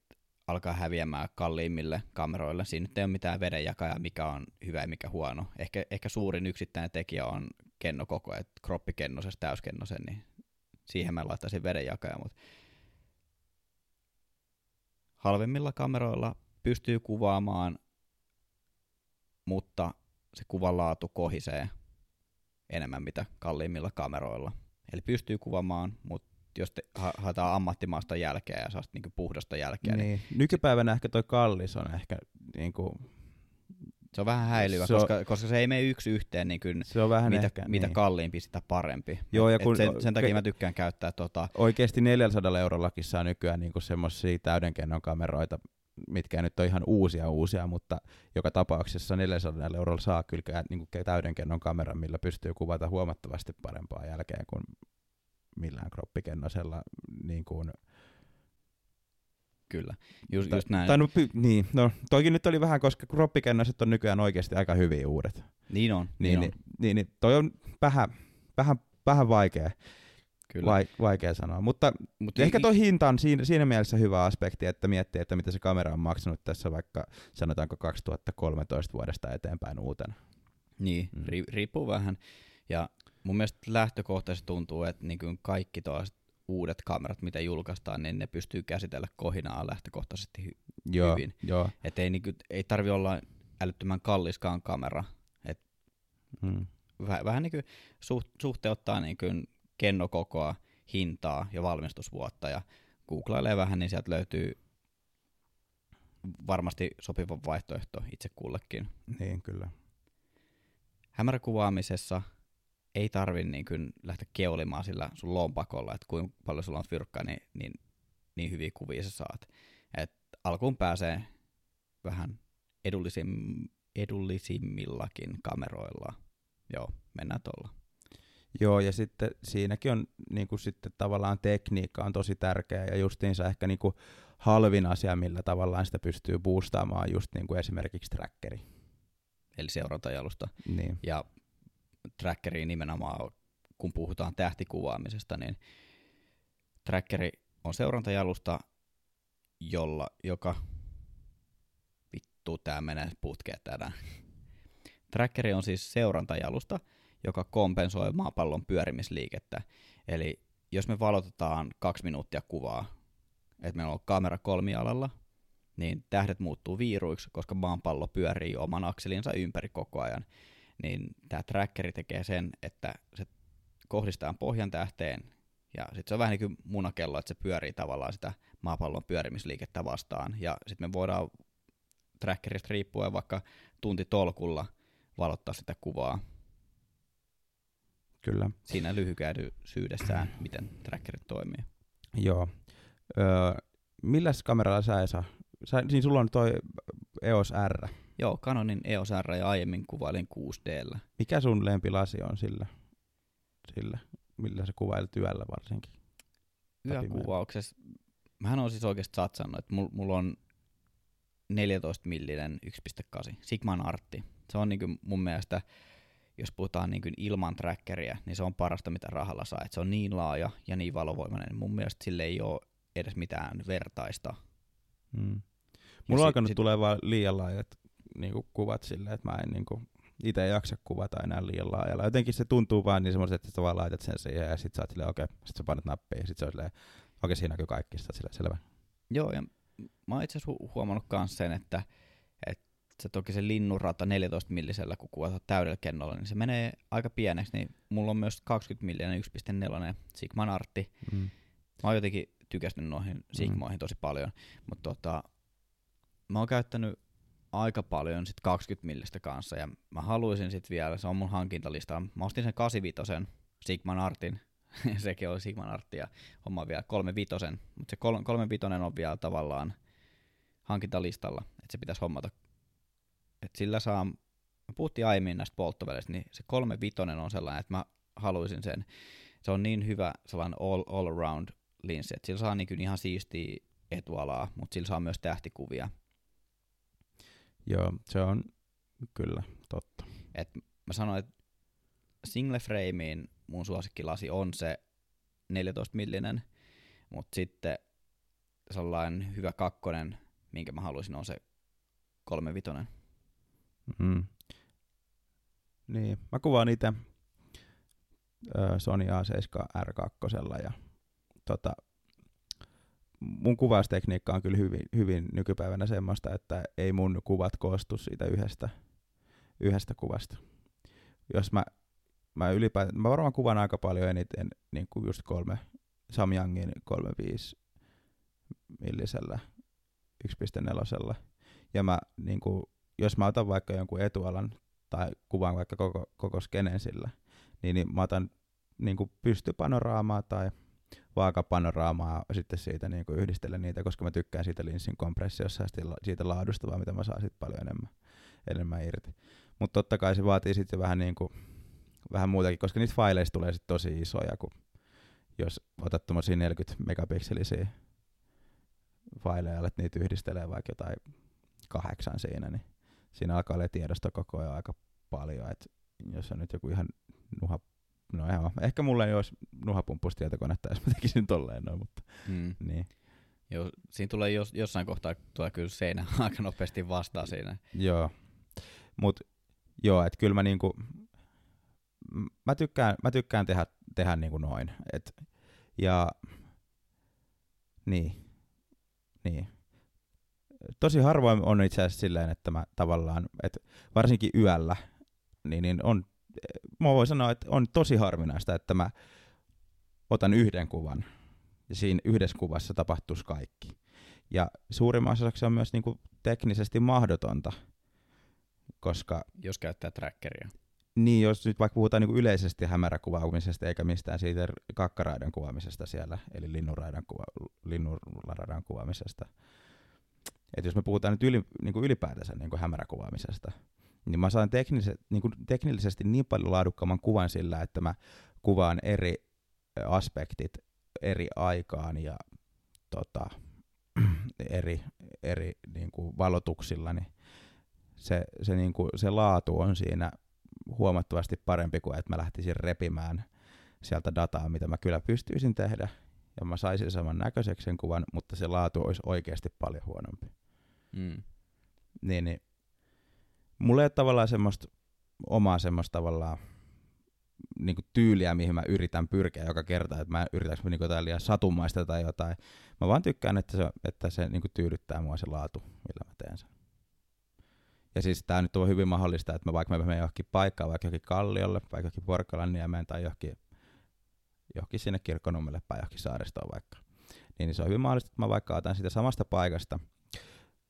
alkaa häviämään kalliimmille kameroille. Siinä nyt ei ole mitään vedenjakajaa, mikä on hyvä ja mikä huono. Ehkä, ehkä suurin yksittäinen tekijä on kennokoko, että kroppikennosesta täyskennosen, niin siihen mä laittaisin vedenjakaja, mutta halvemmilla kameroilla pystyy kuvaamaan, mutta se kuvan laatu kohisee enemmän mitä kalliimmilla kameroilla. Eli pystyy kuvaamaan, mutta jos te ha- haetaan ammattimaasta jälkeä ja saa niinku puhdasta jälkeä, niin. Niin. Nykypäivänä ehkä toi kallis on ehkä niinku, se on vähän häilyvä, Se on- koska, koska se ei mene yksi yhteen niin kuin se on vähän mitä, ehkä, mitä niin. kalliimpi, sitä parempi. Joo, ja Et kun- sen, sen takia ke- mä tykkään käyttää tota, Oikeasti 400 eurollakin saa nykyään niinku semmoisia täydenkennon kameroita, mitkä nyt on ihan uusia uusia, mutta joka tapauksessa 400 eurolla saa kyllä niinku täydenkennon kameran, millä pystyy kuvata huomattavasti parempaa jälkeen kuin millään kroppikennosella. Niin kuin, kyllä, just, just näin. Tai no, py, niin, no toikin nyt oli vähän, koska kroppikennoset on nykyään oikeasti aika hyviä uudet. niin on, Niin, niin, niin, on, niin, niin toi on vähän, vähän, vähän vaikea, kyllä. vai, vaikea sanoa, mutta Mut Ehkä toi hinta on siinä, siinä mielessä hyvä aspekti, että miettii, että mitä se kamera on maksanut tässä vaikka sanotaanko 2013 vuodesta eteenpäin uutena. Niin, Mm. ri, riippuu vähän. Ja mun mielestä lähtökohtaisesti tuntuu, että niin kuin kaikki toiset uudet kamerat, mitä julkaistaan, niin ne pystyy käsitellä kohinaa lähtökohtaisesti. Hy- Joo, Hyvin. joo. et ei, niin kuin, ei tarvi olla älyttömän kalliskaan kamera. Mm. Väh, vähän niin kuin suht, suhteuttaa niin kuin kennokokoa, hintaa ja valmistusvuotta. Ja googlailee vähän, niin sieltä löytyy varmasti sopiva vaihtoehto itse kullekin. Niin, kyllä. hämäräkuvaamisessa ei tarvi niin kuin lähteä keulimaan sillä sun lompakolla, että kuinka paljon sulla on fyrkkaa, niin, niin, niin hyviä kuvia sä saat. Et alkuun pääsee vähän edullisim, edullisimmillakin kameroilla. Joo, mennään tuolla. Joo, ja sitten siinäkin on niin kuin sitten tavallaan tekniikka on tosi tärkeä ja justiinsa ehkä niin kuin halvin asia, millä tavallaan sitä pystyy boostaamaan just niin kuin esimerkiksi trackeri. Eli seurantajalusta. Niin. Ja trackeri nimenomaan, kun puhutaan tähtikuvaamisesta, niin trackeri on seurantajalusta, jolla, joka, vittu tää menee putkeen tänään. Trackeri on siis seurantajalusta, joka kompensoi maapallon pyörimisliikettä. Eli jos me valotetaan kaksi minuuttia kuvaa, että meillä on kamera kolmialalla, niin tähdet muuttuu viiruiksi, koska maapallo pyörii oman akselinsa ympäri koko ajan. Niin tämä trackeri tekee sen, että se kohdistaa pohjan tähteen, ja sitten se on vähän niin kuin munakello, että se pyörii tavallaan sitä maapallon pyörimisliikettä vastaan. Ja sitten me voidaan trackerista riippuen vaikka tunti tolkulla valottaa sitä kuvaa Kyllä. siinä lyhykäisyydessään, miten trackerit toimii. Joo. Öö, milläs kameralla sä Esa? Sä, niin sulla on toi EOS R. Joo, Canonin EOS R ja aiemmin kuvailin 6Dllä. Mikä sun lempilasi on sillä? sillä? Millä sä kuvailet yöllä varsinkin? Yökuvauksessa, mähän on siis oikeasti satsannut, että mulla mul on 14 millinen 1.8, Sigman Artti. Se on niinku mun mielestä, jos puhutaan niinku ilman trackeria, niin se on parasta mitä rahalla saa. Et se on niin laaja ja niin valovoimainen, niin mun mielestä sille ei ole edes mitään vertaista. Mm. Mulla on sit- alkanut sit- tulee vaan liian laajat niinku, kuvat silleen, että mä en niinku, itse jaksa kuvata enää liian laajalla. Jotenkin se tuntuu vaan niin semmoiset, että sä vaan laitat sen siihen ja sit sä oot silleen, okei, okay. sit sä painat nappia ja sit se on silleen, okei, okay, siinä näkyy kaikki, sä oot silleen, selvä. Joo, ja mä oon itse asiassa hu- huomannut myös sen, että, että se toki se linnunrata 14 millisellä, kun kuvataan täydellä kennolla, niin se menee aika pieneksi, niin mulla on myös 20 millinen 1.4 Sigman Artti. Mm. Mä oon jotenkin tykästynyt noihin Sigmoihin tosi paljon, mutta tota, mä oon käyttänyt aika paljon sit 20 millistä kanssa, ja mä haluaisin sit vielä, se on mun hankintalistalla, mä ostin sen 85 Sigman Artin, sekin oli Sigman Artti, ja homma vielä 35, mutta se kol- 35 on vielä tavallaan hankintalistalla, että se pitäisi hommata. Et sillä saa, me puhuttiin aiemmin näistä polttoväleistä, niin se 35 on sellainen, että mä haluaisin sen. Se on niin hyvä sellainen all, all around linssi, että sillä saa niin ihan siistiä etualaa, mutta sillä saa myös tähtikuvia. Joo, se on kyllä totta. Et mä sanoin, että single frameen mun suosikkilasi on se 14 millinen, mutta sitten sellainen hyvä kakkonen, minkä mä haluaisin, on se 35. Mm. Niin, mä kuvaan itse ö, Sony A7 R2 ja tota, mun kuvaustekniikka on kyllä hyvin, hyvin nykypäivänä semmoista, että ei mun kuvat koostu siitä yhdestä, yhdestä kuvasta. Jos mä, mä ylipäätään, mä varmaan kuvan aika paljon eniten niin kuin just kolme Samyangin 35 millisellä 1.4. Ja mä, niin kuin, jos mä otan vaikka jonkun etualan tai kuvaan vaikka koko, koko skenen sillä, niin, niin mä otan niin kuin pystypanoraamaa tai vaakapanoraamaa sitten siitä niin kuin yhdistelen niitä, koska mä tykkään siitä linssin kompressiossa ja siitä laadusta, vaan mitä mä saan sitten paljon enemmän, enemmän irti. Mutta totta kai se vaatii sitten vähän, niin kuin, vähän muutakin, koska niistä faileista tulee sitten tosi isoja, kun jos otat tuommoisia 40 megapikselisiä faileja, alet niitä yhdistelee vaikka jotain kahdeksan siinä, niin siinä alkaa olla tiedosto koko ajan aika paljon, että jos on nyt joku ihan nuha, no joo, ehkä mulla ei olisi nuhapumppustietokonetta, jos mä tekisin tolleen noin, mutta mm. niin. Joo, siinä tulee jos, jossain kohtaa tulee kyllä seinä aika nopeasti vastaan siinä. Joo, mutta joo, että kyllä mä niinku, mä tykkään, mä tykkään tehdä, tehdä niinku noin, et, ja niin, niin. Tosi harvoin on itse asiassa silleen, että mä tavallaan, että varsinkin yöllä, niin, niin on, mä voin sanoa, että on tosi harvinaista, että mä otan yhden kuvan ja siinä yhdessä kuvassa tapahtuisi kaikki. Ja suurimmassa osaksi on myös niin kuin teknisesti mahdotonta, koska... Jos käyttää trackeria. Niin, jos nyt vaikka puhutaan niin kuin yleisesti hämäräkuvaamisesta eikä mistään siitä kakkaraidan kuvaamisesta siellä, eli linnunraidan, kuva, linnunraidan kuvaamisesta. Et jos me puhutaan nyt yli, niin kuin ylipäätänsä niin kuin hämäräkuvaamisesta, niin mä saan teknise, niin kuin teknillisesti niin paljon laadukkaamman kuvan sillä, että mä kuvaan eri aspektit eri aikaan ja tota, eri, eri niin kuin valotuksilla, niin se, se, niin kuin, se laatu on siinä huomattavasti parempi kuin että mä lähtisin repimään sieltä dataa, mitä mä kyllä pystyisin tehdä, ja mä saisin saman näköiseksi sen kuvan, mutta se laatu olisi oikeasti paljon huonompi. Mm. Niin, niin. Mulla ei ole tavallaan semmoista omaa semmoista tavallaan niin kuin tyyliä, mihin mä yritän pyrkiä joka kerta, että mä yritän niin jotain liian satumaista tai jotain. Mä vaan tykkään, että se, että se niin kuin tyydyttää mua se laatu, millä mä teen sen. Ja siis tämä nyt on hyvin mahdollista, että mä vaikka mä menen johonkin paikkaan, vaikka johonkin Kalliolle, vaikka johonkin Porkkalan niemeen tai johonkin, johonkin sinne kirkkonummelle päin johonkin saaristoon vaikka. Niin, niin se on hyvin mahdollista, että mä vaikka otan sitä samasta paikasta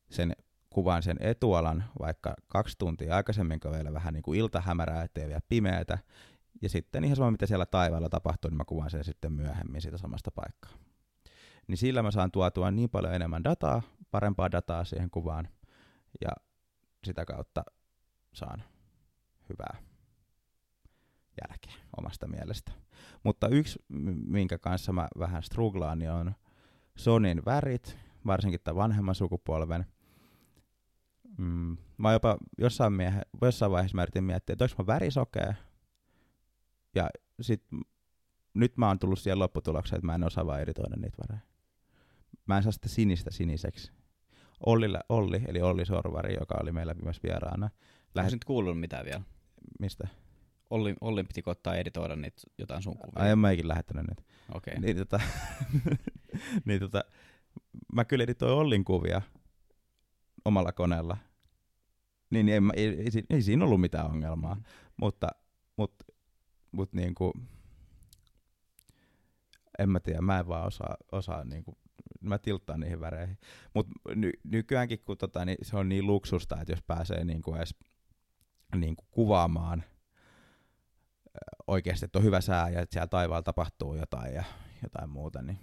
sen kuvaan sen etualan vaikka kaksi tuntia aikaisemmin, kun vielä vähän niin kuin iltahämärää, ettei vielä pimeätä. Ja sitten ihan sama, mitä siellä taivaalla tapahtuu, niin mä kuvaan sen sitten myöhemmin siitä samasta paikkaa. Niin sillä mä saan tuotua niin paljon enemmän dataa, parempaa dataa siihen kuvaan. Ja sitä kautta saan hyvää jälkeä omasta mielestä. Mutta yksi, minkä kanssa mä vähän struglaan, niin on Sonin värit, varsinkin tämän vanhemman sukupolven. Mm, mä jopa jossain, miehe, jossain vaiheessa mä yritin miettiä, että onko mä värisokea. Ja sit nyt mä oon tullut siihen lopputulokseen, että mä en osaa vaan editoida niitä värejä. Mä en saa sitä sinistä siniseksi. Ollille, Olli, eli Olli Sorvari, joka oli meillä myös vieraana. Lähet... nyt kuullut mitään vielä? Mistä? Olli, Ollin piti koittaa editoida niitä jotain sun kuvia. Ai en mä ikin lähettänyt niitä. Okei. Okay. Niin, tota, niin tota, mä kyllä editoin Ollin kuvia omalla koneella. Niin ei, ei, ei, ei, siinä ollut mitään ongelmaa. Mm. Mutta, mutta, mutta niin kuin, en mä tiedä, mä en vaan osaa, osaa niin kuin mä tilttaan niihin väreihin. Mutta ny- nykyäänkin, kun tota, niin se on niin luksusta, että jos pääsee niin kuin edes niin kuin kuvaamaan oikeasti, että on hyvä sää ja että siellä taivaalla tapahtuu jotain ja jotain muuta, niin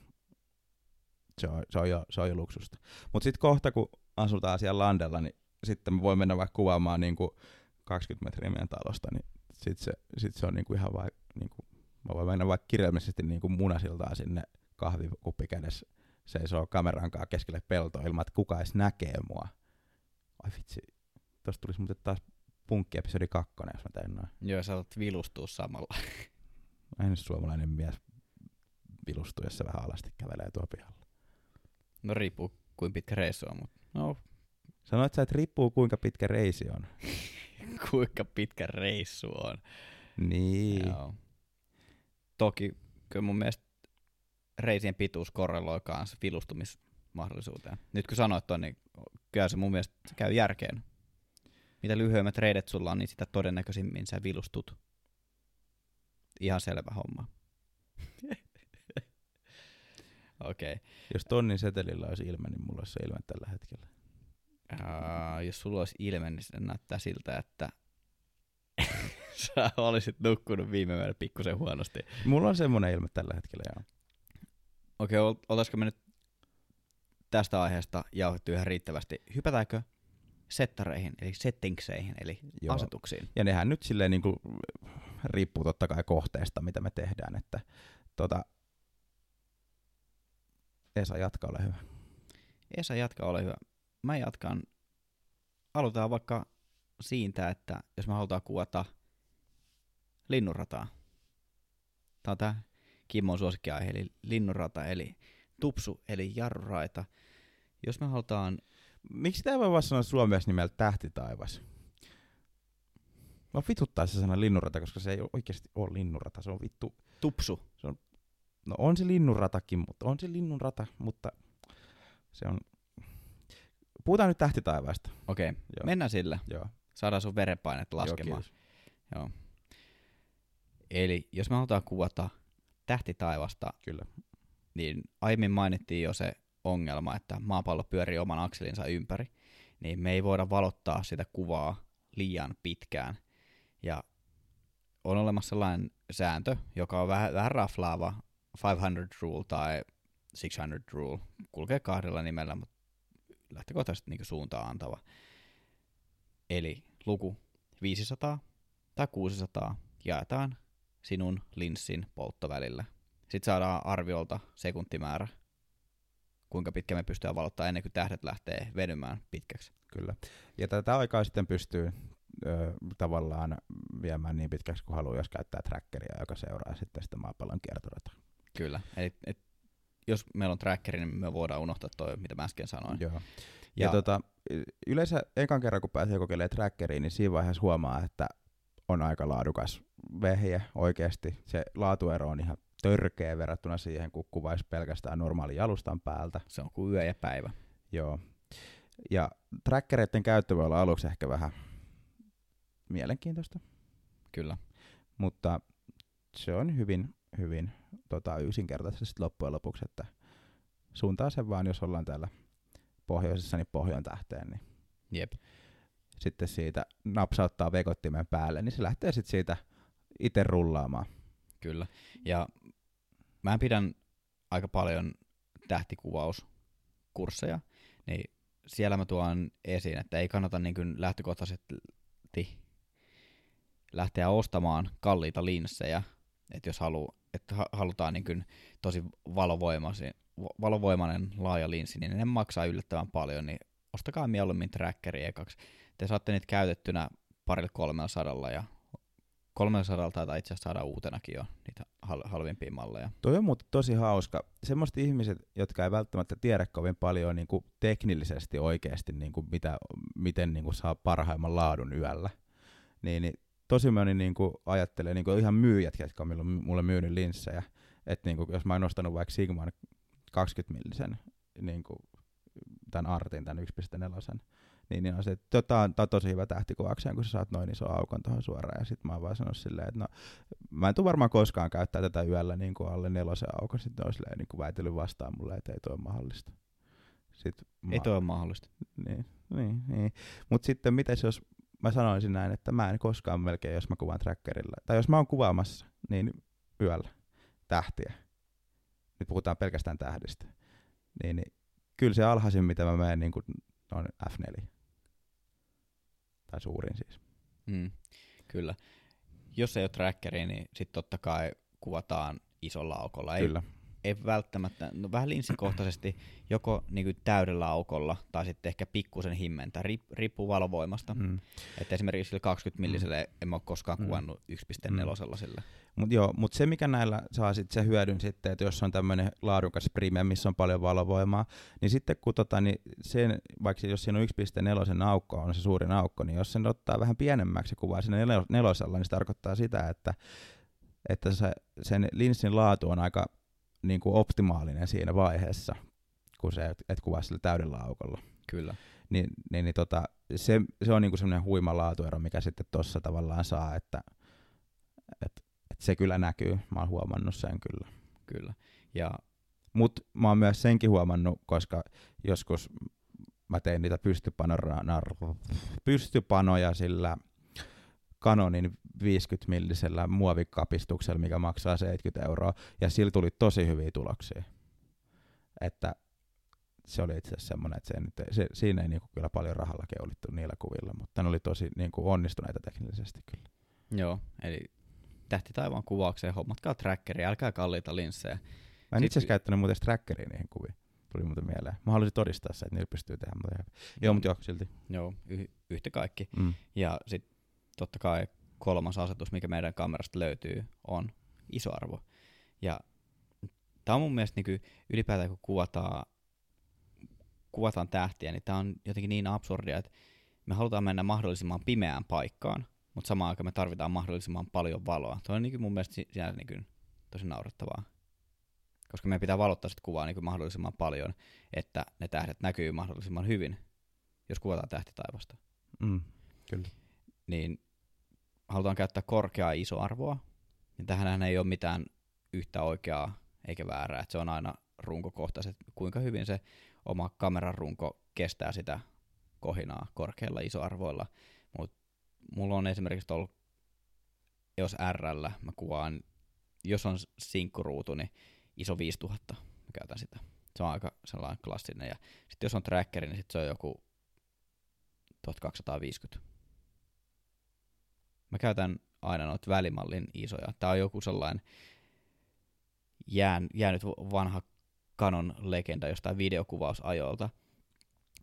se on, se on, jo, se on jo luksusta. Mutta sitten kohta, kun asutaan siellä landella, niin sitten voi mennä vaikka kuvaamaan niin kuin 20 metriä meidän talosta, niin sitten se, sit se on niin kuin ihan vaikka, niin kuin, mä voin mennä vaikka kirjallisesti niin kuin munasiltaan sinne kahvikuppi kädessä seisoo kameran kanssa keskelle peltoa ilman, että kuka edes näkee mua. Ai vitsi, tosta tulisi muuten taas punkki-episodi kakkonen, jos mä teen noin. Joo, sä oot vilustua samalla. Aina suomalainen mies vilustuu, jos se vähän alasti kävelee tuo pihalla. No riippuu kuinka pitkä reissu on, mutta no. Sanoit sä, että riippuu kuinka pitkä reisi on. kuinka pitkä reissu on. Niin. Joo. toki kyllä mun mielestä reisien pituus korreloi kanssa vilustumismahdollisuuteen. Nyt kun sanoit ton, niin kyllä se mun mielestä käy järkeen. Mitä lyhyemmät reidet sulla on, niin sitä todennäköisimmin sä vilustut. Ihan selvä homma. Okei. Okay. Jos tonnin setelillä olisi ilme, niin mulla olisi se ilme tällä hetkellä. Uh, jos sulla olisi ilme, niin se näyttää siltä, että sä olisit nukkunut viime yönä pikkusen huonosti. Mulla on semmoinen ilme tällä hetkellä, joo. Okei, okay, oltaisiko me nyt tästä aiheesta jauhettu ihan riittävästi? Hypätäänkö settareihin, eli settingseihin, eli Joo. asetuksiin? Ja nehän nyt silleen niin kuin, riippuu totta kai kohteesta, mitä me tehdään, että tota, Esa, jatka, ole hyvä. Esa, jatka, ole hyvä. Mä jatkan. Aloitetaan vaikka siitä, että jos me halutaan kuvata linnunrataa. Tämä on tämä Kimmon suosikkiaihe, eli linnunrata, eli tupsu, eli jarruraita. Jos me halutaan... Miksi tämä voi vaan sanoa suomeksi nimeltä tähtitaivas? Mä vituttaa se sana linnunrata, koska se ei oikeasti ole linnunrata, se on vittu... Tupsu. Se on, no on se linnunratakin, mutta on se linnunrata, mutta se on... Puhutaan nyt tähtitaivaasta. Okei, okay. mennään sillä. Joo. Saadaan sun verenpainet laskemaan. Joo, Joo. Eli jos me halutaan kuvata tähtitaivasta, Kyllä. niin aiemmin mainittiin jo se ongelma, että maapallo pyörii oman akselinsa ympäri, niin me ei voida valottaa sitä kuvaa liian pitkään. Ja on olemassa sellainen sääntö, joka on vähän, vähän raflaava, 500 rule tai 600 rule, kulkee kahdella nimellä, mutta lähtökohtaisesti niin suuntaan antava. Eli luku 500 tai 600 jaetaan sinun linssin polttovälillä. Sitten saadaan arviolta sekuntimäärä, kuinka pitkä me pystytään valottaa ennen kuin tähdet lähtee venymään pitkäksi. Kyllä. Ja tätä aikaa sitten pystyy ö, tavallaan viemään niin pitkäksi kuin haluaa, jos käyttää trackeria, joka seuraa sitten sitä maapallon kiertorata. Kyllä. Eli et, jos meillä on trackeri, niin me voidaan unohtaa toi, mitä mä äsken sanoin. Joo. Ja, ja tota, yleensä ekan kerran, kun pääsee kokeilemaan trackeriin, niin siinä vaiheessa huomaa, että on aika laadukas vehje oikeasti. Se laatuero on ihan törkeä verrattuna siihen, kun kuvaisi pelkästään normaali jalustan päältä. Se on kuin yö ja päivä. Joo. Ja trackereiden käyttö voi olla aluksi ehkä vähän mielenkiintoista. Kyllä. Mutta se on hyvin, hyvin tota, yksinkertaisesti loppujen lopuksi, että suuntaa sen vaan, jos ollaan täällä pohjoisessa, niin pohjoin tähteen, niin Jep sitten siitä napsauttaa vekottimen päälle, niin se lähtee sitten siitä itse rullaamaan. Kyllä. Ja mä pidän aika paljon tähtikuvauskursseja, niin siellä mä tuon esiin, että ei kannata niin kuin lähtökohtaisesti lähteä ostamaan kalliita linssejä, että jos halu, että halutaan niin kuin tosi valovoimainen laaja linssi, niin ne maksaa yllättävän paljon, niin ostakaa mieluummin trackeri ekaksi. Te saatte niitä käytettynä parilla kolmella sadalla ja kolmella sadalla taitaa itse asiassa saada uutenakin jo niitä hal- halvimpia malleja. Toi on muuten tosi hauska. Semmoiset ihmiset, jotka ei välttämättä tiedä kovin paljon niin kuin teknillisesti oikeasti, niin kuin mitä, miten niin kuin saa parhaimman laadun yöllä, niin, niin tosi moni niin kuin ajattelee niin kuin ihan myyjät, jotka on mulle myynyt linssejä, että niin kuin, jos mä oon nostanut vaikka Sigman 20 millisen niin kuin, tämän Artin, tämän 1.4, niin, niin on se, että tota on, on tosi hyvä tähtikuvaukseen, kun sä saat noin iso aukon tuohon suoraan. Ja sitten mä oon vaan sanonut silleen, että no, mä en tule varmaan koskaan käyttää tätä yöllä niin kuin alle nelosen aukon. Sitten on silleen niin kuin väitellyt vastaan mulle, että ei tuo mahdollista. Sitten ei tuo ole mahdollista. Niin, niin, niin. Mutta sitten mitäs jos mä sanoisin näin, että mä en koskaan melkein, jos mä kuvaan trackerilla, tai jos mä oon kuvaamassa, niin yöllä tähtiä. Nyt puhutaan pelkästään tähdistä. Niin, niin kyllä se alhaisin, mitä mä menen, niin kuin on F4 tai suurin siis. Mm, kyllä. Jos ei ole trackeri, niin sitten totta kai kuvataan isolla aukolla. Ei, kyllä. Ei välttämättä, no vähän linssikohtaisesti joko niin kuin täydellä aukolla tai sitten ehkä pikkusen himmentä, riippuu valovoimasta. Mm. Että esimerkiksi sille 20 milliselle mm. en mä ole koskaan mm. kuvannut 1.4 mm. sille. Mut joo, mutta se mikä näillä saa sit se hyödyn sitten, että jos on tämmöinen laadukas prime, missä on paljon valovoimaa, niin sitten kun tota, niin sen, vaikka jos siinä on 1.4 aukko, on se suurin aukko, niin jos sen ottaa vähän pienemmäksi kuvaa siinä nelosella, niin se tarkoittaa sitä, että että se, sen linssin laatu on aika niin kuin optimaalinen siinä vaiheessa, kun se, et, et kuvaa sillä täydellä aukolla. Kyllä. Niin, niin, niin tota, se, se on niinku semmoinen huima laatuero, mikä sitten tuossa tavallaan saa, että et, et se kyllä näkyy. Mä oon huomannut sen kyllä. Kyllä. Ja Mutta mä oon myös senkin huomannut, koska joskus mä tein niitä pystypanoja sillä Canonin 50 millisellä muovikapistuksella, mikä maksaa 70 euroa, ja sillä tuli tosi hyviä tuloksia. Että se oli itse asiassa semmoinen, että se, nyt, se, siinä ei niinku kyllä paljon rahalla keulittu niillä kuvilla, mutta ne oli tosi niinku onnistuneita teknisesti kyllä. joo, eli tähti taivaan kuvaukseen hommatkaa trackeri, älkää kalliita linssejä. Mä en Sit- itse asiassa käyttänyt muuten trackeria niihin kuviin. Tuli muuten mieleen. Mä haluaisin todistaa se, että niillä pystyy tehdä. Mutta ihan- Joo, mutta joo, silti. Joo, y- yhtä kaikki. Mm. Ja sitten totta kai kolmas asetus, mikä meidän kamerasta löytyy, on isoarvo. Ja tämä on mun mielestä niin ylipäätään, kun kuvataan, kuvataan tähtiä, niin tämä on jotenkin niin absurdia, että me halutaan mennä mahdollisimman pimeään paikkaan, mutta samaan aikaan me tarvitaan mahdollisimman paljon valoa. Tuo on niin mun mielestä si- sinänsä niin tosi naurettavaa. Koska meidän pitää valottaa sitä kuvaa niin mahdollisimman paljon, että ne tähdet näkyy mahdollisimman hyvin, jos kuvataan tähtitaivasta Mm. Kyllä. Niin halutaan käyttää korkeaa isoarvoa. Ja tähän ei ole mitään yhtä oikeaa eikä väärää, että se on aina runkokohtaiset, kuinka hyvin se oma kameran runko kestää sitä kohinaa korkeilla isoarvoilla. Mutta mulla on esimerkiksi ollut EOS RL, mä kuvaan, jos on sinkkuruutu, niin iso 5000, mä käytän sitä. Se on aika sellainen klassinen. Ja sitten jos on trackeri, niin sit se on joku 1250. Mä käytän aina noita välimallin isoja. Tää on joku sellainen jään, jäänyt vanha Canon legenda jostain videokuvausajoilta,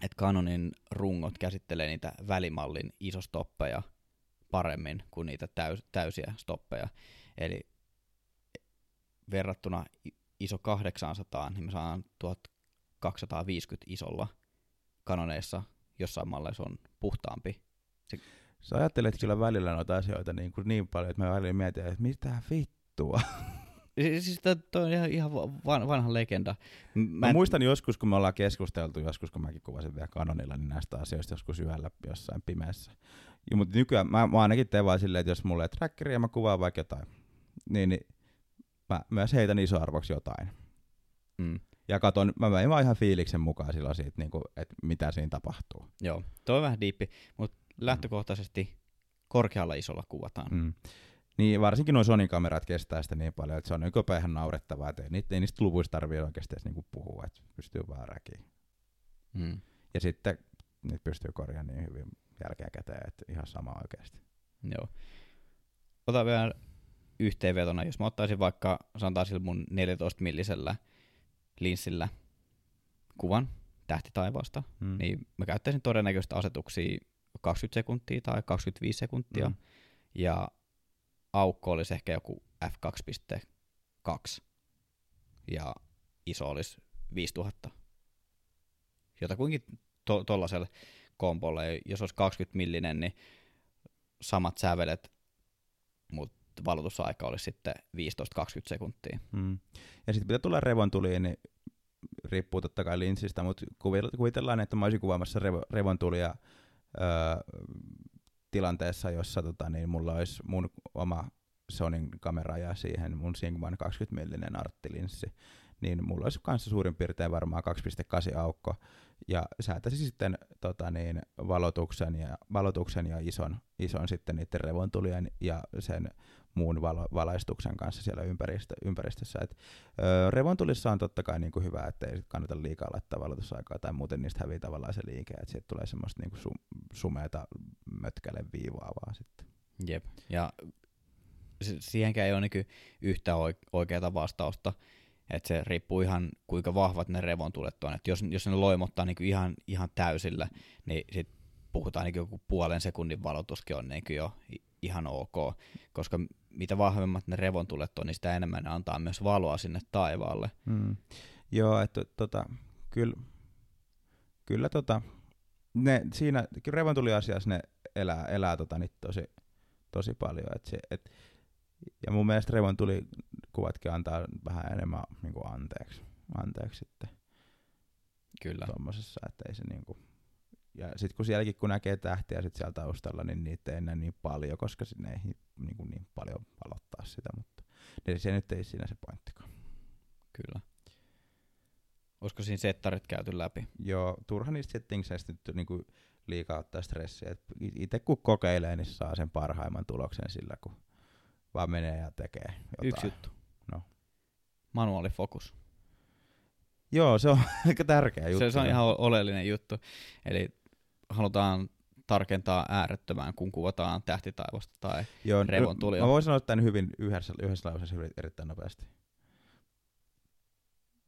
että Canonin rungot käsittelee niitä välimallin isostoppeja paremmin kuin niitä täys, täysiä stoppeja. Eli verrattuna iso 800, niin me saan 1250 isolla Canoneissa jossain malleissa on puhtaampi. Sä ajattelet kyllä välillä noita asioita niin, kuin niin paljon, että mä välillä mietin, että mitä vittua. Si- Siis tää- toi on ihan, ihan van, vanha legenda. Mä, en- muistan joskus, kun me ollaan keskusteltu, joskus kun mäkin kuvasin vielä kanonilla, niin näistä asioista joskus yöllä jossain pimeässä. Ja, mutta nykyään mä, mä ainakin teen vaan silleen, että jos mulla ei trackeri ja mä kuvaan vaikka jotain, niin, niin mä myös heitän isoarvoksi jotain. Mm, Ja katon, mä menen vaan ihan fiiliksen mukaan silloin siitä, niin kuin, että mitä siinä tapahtuu. joo, toi on vähän diippi, mutta lähtökohtaisesti korkealla isolla kuvataan. Mm. Niin varsinkin nuo Sonin kamerat kestää sitä niin paljon, että se on jopa ihan naurettavaa, että ei, niitä, ei niistä luvuista tarvitse oikeasti edes niinku puhua, että pystyy vaan räkiin. Mm, Ja sitten niitä pystyy korjaamaan niin hyvin jälkeen käteen, että ihan sama oikeasti. joo. Ota vielä yhteenvetona, jos mä ottaisin vaikka, sanotaan sillä mun 14 millisellä linssillä kuvan tähtitaivaasta, Mm. niin mä käyttäisin todennäköisesti asetuksia 20 sekuntia tai 25 sekuntia. Mm. ja aukko olisi ehkä joku f2.2 ja iso olisi 5000. Jotakuinkin to- tollaiselle kompolle, jos olisi 20 millinen, niin samat sävelet, mutta valotusaika olisi sitten 15-20 sekuntia. Mm. Ja sitten mitä tulee revontuliin, niin riippuu totta kai linssistä, mutta kuvitellaan, että mä olisin kuvaamassa revo, revontulia öö, tilanteessa, jossa tota, niin mulla olisi mun oma Sonin kamera ja siihen mun Sigman 20 millinen arttilinssi, niin mulla olisi kanssa suurin piirtein varmaan 2.8 aukko, ja säätäisi sitten tota niin, valotuksen, ja, valotuksen ja ison, ison sitten niiden revontulien ja sen muun valo, valaistuksen kanssa siellä ympäristö, ympäristössä. Et, öö, revontulissa on totta kai niinku hyvä, että ei kannata liikaa laittaa valotusaikaa tai muuten niistä hävii tavallaan se liike, että siitä tulee semmoista niinku sum, sumeata mötkäle viivaa vaan sitten. Jep. Ja si- siihenkään ei ole niinku yhtä oik- oikeaa vastausta. Että se riippuu ihan kuinka vahvat ne revontulet on. Et jos, jos ne loimottaa niinku ihan, ihan täysillä, niin sit puhutaan niinku joku puolen sekunnin valotuskin on niinku jo ihan ok, koska mitä vahvemmat ne revontulet on, niin sitä enemmän ne antaa myös valoa sinne taivaalle. Mm. Joo, että tota, kyllä, kyllä tota, ne, siinä revontuliasiassa ne elää, elää tota, niin tosi, tosi paljon. Et se, et, Ja mun mielestä Revon tuli kuvatkin antaa vähän enemmän niin kuin anteeksi, anteeksi sitten Kyllä. tuommoisessa, että ei se niinku ja sitten kun sielläkin kun näkee tähtiä sit siellä taustalla, niin niitä ei enää niin paljon, koska sinne ei niin, kuin niin paljon valottaa sitä, mutta niin se nyt ei siinä se pointtikaan. Kyllä. Olisiko siinä settarit käyty läpi? Joo, turha niistä settingseistä nyt niinku liikaa ottaa stressiä. Itse kun kokeilee, niin saa sen parhaimman tuloksen sillä, kun vaan menee ja tekee jotain. Yksi juttu. No. Manuaalifokus. Joo, se on aika tärkeä juttu. Se, se on ihan oleellinen juttu. Eli halutaan tarkentaa äärettömään, kun kuvataan tähtitaivosta tai Joo, revon tuli. Mä voin sanoa tämän hyvin yhdessä, yhdessä lauseessa erittäin nopeasti.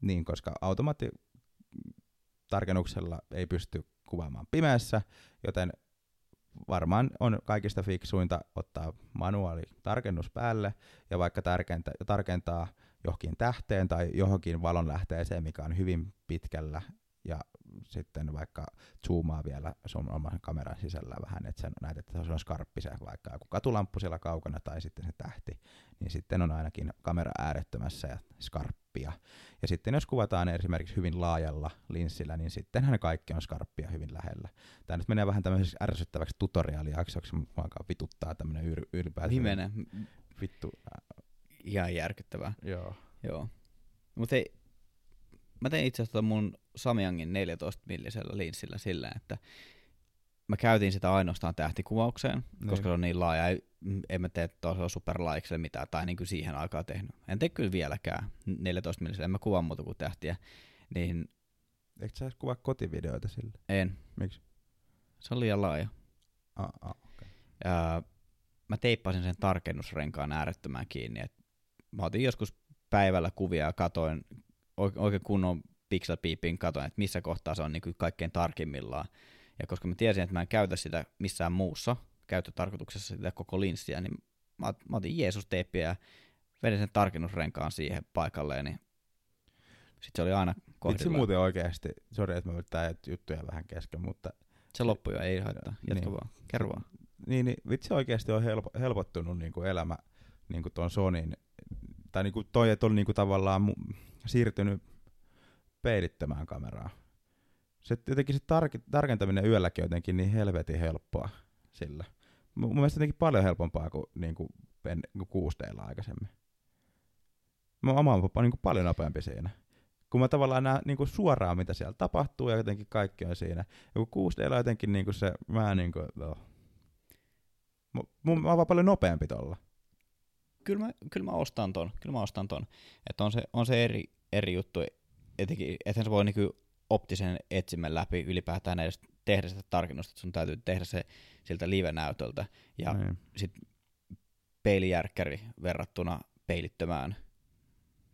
Niin, koska automaatti tarkennuksella ei pysty kuvaamaan pimeässä, joten varmaan on kaikista fiksuinta ottaa manuaali tarkennus päälle ja vaikka tarkentaa, tarkentaa johonkin tähteen tai johonkin valonlähteeseen, mikä on hyvin pitkällä ja sitten vaikka zoomaa vielä sun oman kameran sisällä vähän, että sen näet, että se on skarppi se vaikka joku katulamppu siellä kaukana tai sitten se tähti, niin sitten on ainakin kamera äärettömässä ja skarppia. Ja sitten jos kuvataan esimerkiksi hyvin laajalla linssillä, niin sittenhän kaikki on skarppia hyvin lähellä. Tämä nyt menee vähän tämmöiseksi ärsyttäväksi tutoriaalijaksoksi, alkaa vituttaa tämmöinen yr- ylipäätään. Himene, Vittu, ihan järkyttävää. joo. Joo. Mutta hei, mä tein itse asiassa mun Samyangin 14 millisellä linssillä sillä, että mä käytin sitä ainoastaan tähtikuvaukseen, Niin. koska se on niin laaja. Ei, en mä tee tuolla superlaikselle mitään, tai niin kuin siihen aikaan tehnyt. En tee kyllä vieläkään 14 millisellä, en mä kuvaa muuta kuin tähtiä. Niin Eikö sä kuvaa kotivideoita sille? en. Miksi? Se on liian laaja. Ah, ah, okay. Ja mä teippasin sen tarkennusrenkaan äärettömän kiinni. Et mä otin joskus päivällä kuvia ja katoin oike- oikein kunnon pixel peepin katoin, että missä kohtaa se on niin kuin kaikkein tarkimmillaan. Ja koska mä tiesin, että mä en käytä sitä missään muussa käyttötarkoituksessa sitä koko linssiä, niin mä, mä otin Jeesus-teippiä ja vedin sen tarkennusrenkaan siihen paikalleen, niin sitten se oli aina Vitsi kohdillaan. muuten oikeasti, sori että mä yrittää juttuja vähän kesken, mutta Se loppui jo, ei haittaa. Jatka Niin. vaan, kerro vaan. niin, niin vitsi oikeasti on helpo, helpottunut niin kuin elämä niin kuin ton Sonin, tai niin kuin toi, että on niin kuin tavallaan mu- siirtynyt peilittämään kameraa. Se jotenkin se tar- tarkentaminen yölläkin jotenkin niin helvetin helppoa sillä. Mun mun mielestä jotenkin paljon helpompaa kuin, niin kuin, pen, kuin 6 d aikaisemmin. Mä oma on niin kuin paljon nopeampi siinä. Kun mä tavallaan näen niin kuin suoraan, mitä siellä tapahtuu ja jotenkin kaikki on siinä. Ja kun 6 d on jotenkin niin kuin se, mä niin kuin. Mu- mun, mä oon paljon nopeampi tolla. kyllä mä, kyllä mä ostan ton, kyllä mä ostan ton. Että on se, on se eri, eri juttu, etenkin, ethän se voi niinku optisen etsimen läpi ylipäätään edes tehdä sitä tarkennusta, että sun täytyy tehdä se siltä live-näytöltä. Ja Niin. sit peilijärkkäri verrattuna peilittömään,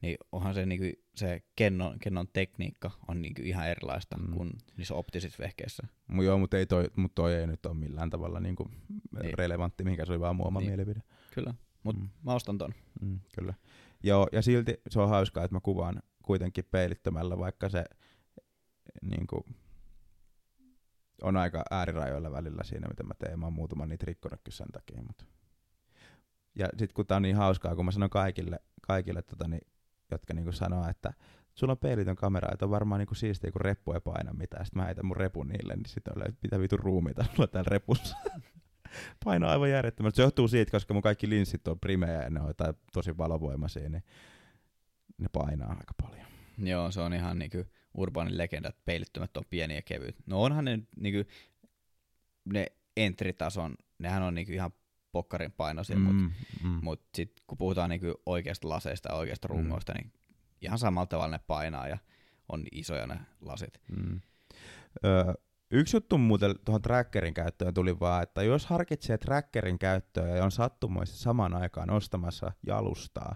niin onhan se, niinku, se kennon, kennon tekniikka on niinku ihan erilaista Mm. mm. kuin niissä optisissa vehkeissä. Mu, joo, mutta ei toi, mut toi ei nyt ole millään tavalla niinku Ei. relevantti, mihinkä se oli vaan mun oma Niin. mielipide. Kyllä, mutta Mm. mm. mä ostan ton. Mm, kyllä. Joo, ja silti se on hauskaa, että mä kuvaan kuitenkin peilittömällä, vaikka se niinku, on aika äärirajoilla välillä siinä, mitä mä teen. Mä oon muutaman niitä rikkonutkin sen takia. Mutta. Ja sit kun tää on niin hauskaa, kun mä sanon kaikille, kaikille tota, niin, jotka niinku sanoo, että sulla on peilitön kamera, että on varmaan niinku siistiä, kun reppu ei paina mitään. Sitten mä heitän mun repun niille, niin sitten on että mitä vitu ruumiita sulla täällä repussa. Painaa aivan järjettömästi. Se johtuu siitä, koska mun kaikki linssit on primejä ja ne on tosi valovoimaisia, niin ne painaa aika paljon. Joo, se on ihan niinku urbaanin legenda, että peilittömät on pieniä ja kevyt. No onhan ne niinku, ne entry-tason, nehän on niinku ihan pokkarin painoisia, mm. mutta mm. mut sit kun puhutaan niinku oikeasta laseista ja oikeasta Mm. rungoista, niin ihan samalla tavalla ne painaa ja on isoja ne lasit. Mm. Öö, yksi juttu muuten tuohon trackerin käyttöön tuli vaan, että jos harkitsee trackerin käyttöä ja on sattumoisesti samaan aikaan ostamassa jalustaa,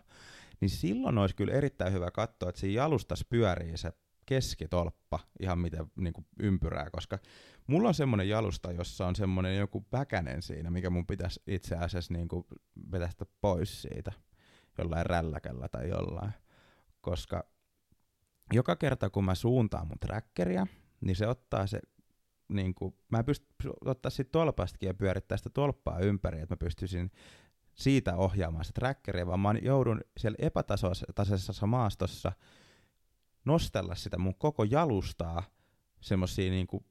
niin silloin olisi kyllä erittäin hyvä katsoa, että siinä jalustas pyörii se keskitolppa ihan miten niin kuin ympyrää, koska mulla on semmoinen jalusta, jossa on semmoinen joku väkänen siinä, mikä mun pitäisi itse asiassa niin kuin vetästä pois siitä jollain rälläkällä tai jollain, koska joka kerta kun mä suuntaan mun trackeria, niin se ottaa se, niin kuin, mä pystyn ottaa siitä tolpastakin ja pyörittää sitä tolppaa ympäri, että mä pystyisin siitä ohjaamaan sitä trackeria, vaan mä joudun siellä epätasaisessa maastossa nostella sitä mun koko jalustaa semmosia niinku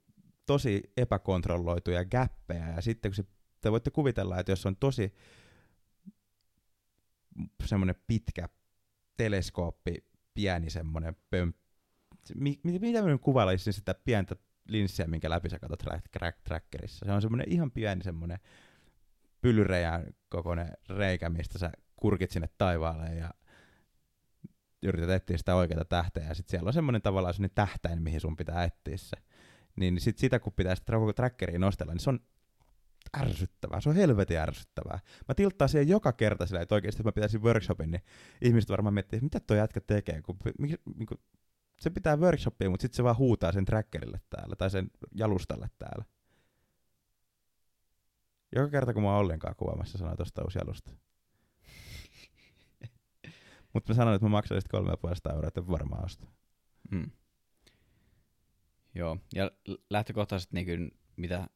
tosi epäkontrolloituja gäppejä, ja sitten kun se, te voitte kuvitella, että jos on tosi semmoinen pitkä teleskooppi, pieni semmoinen pömp, mi, mitä mä kuvailisin sitä pientä linssiä, minkä läpi sä katsot track, track, trackerissa. Se on semmoinen ihan pieni semmoinen pylyrejän kokoinen reikä, mistä sä kurkit sinne taivaalle ja yrität etsiä sitä oikeaa tähteä, ja sitten siellä on semmoinen tavallaan semmoinen tähtäin, mihin sun pitää etsiä se. Niin sit sitä, kun pitää sitä trackeria nostella, niin se on ärsyttävää. Se on helvetin ärsyttävää. Mä tilttaan siihen joka kerta sillä, että oikeasti mä pitäisin workshopin, niin ihmiset varmaan miettii, mitä toi jätkä tekee, kun, mikä, mikä, se pitää workshopia, mutta sitten se vaan huutaa sen trackerille täällä, tai sen jalustalle täällä. Joka kerta, kun mä oon ollenkaan kuvaamassa, sanoo tosta uusi jalusta. mutta mä sanoin, että mä maksan sitten 3,5 euroa, että varmaan ostaa. Mm. Joo, ja lähtökohtaisesti niin kuin, mitä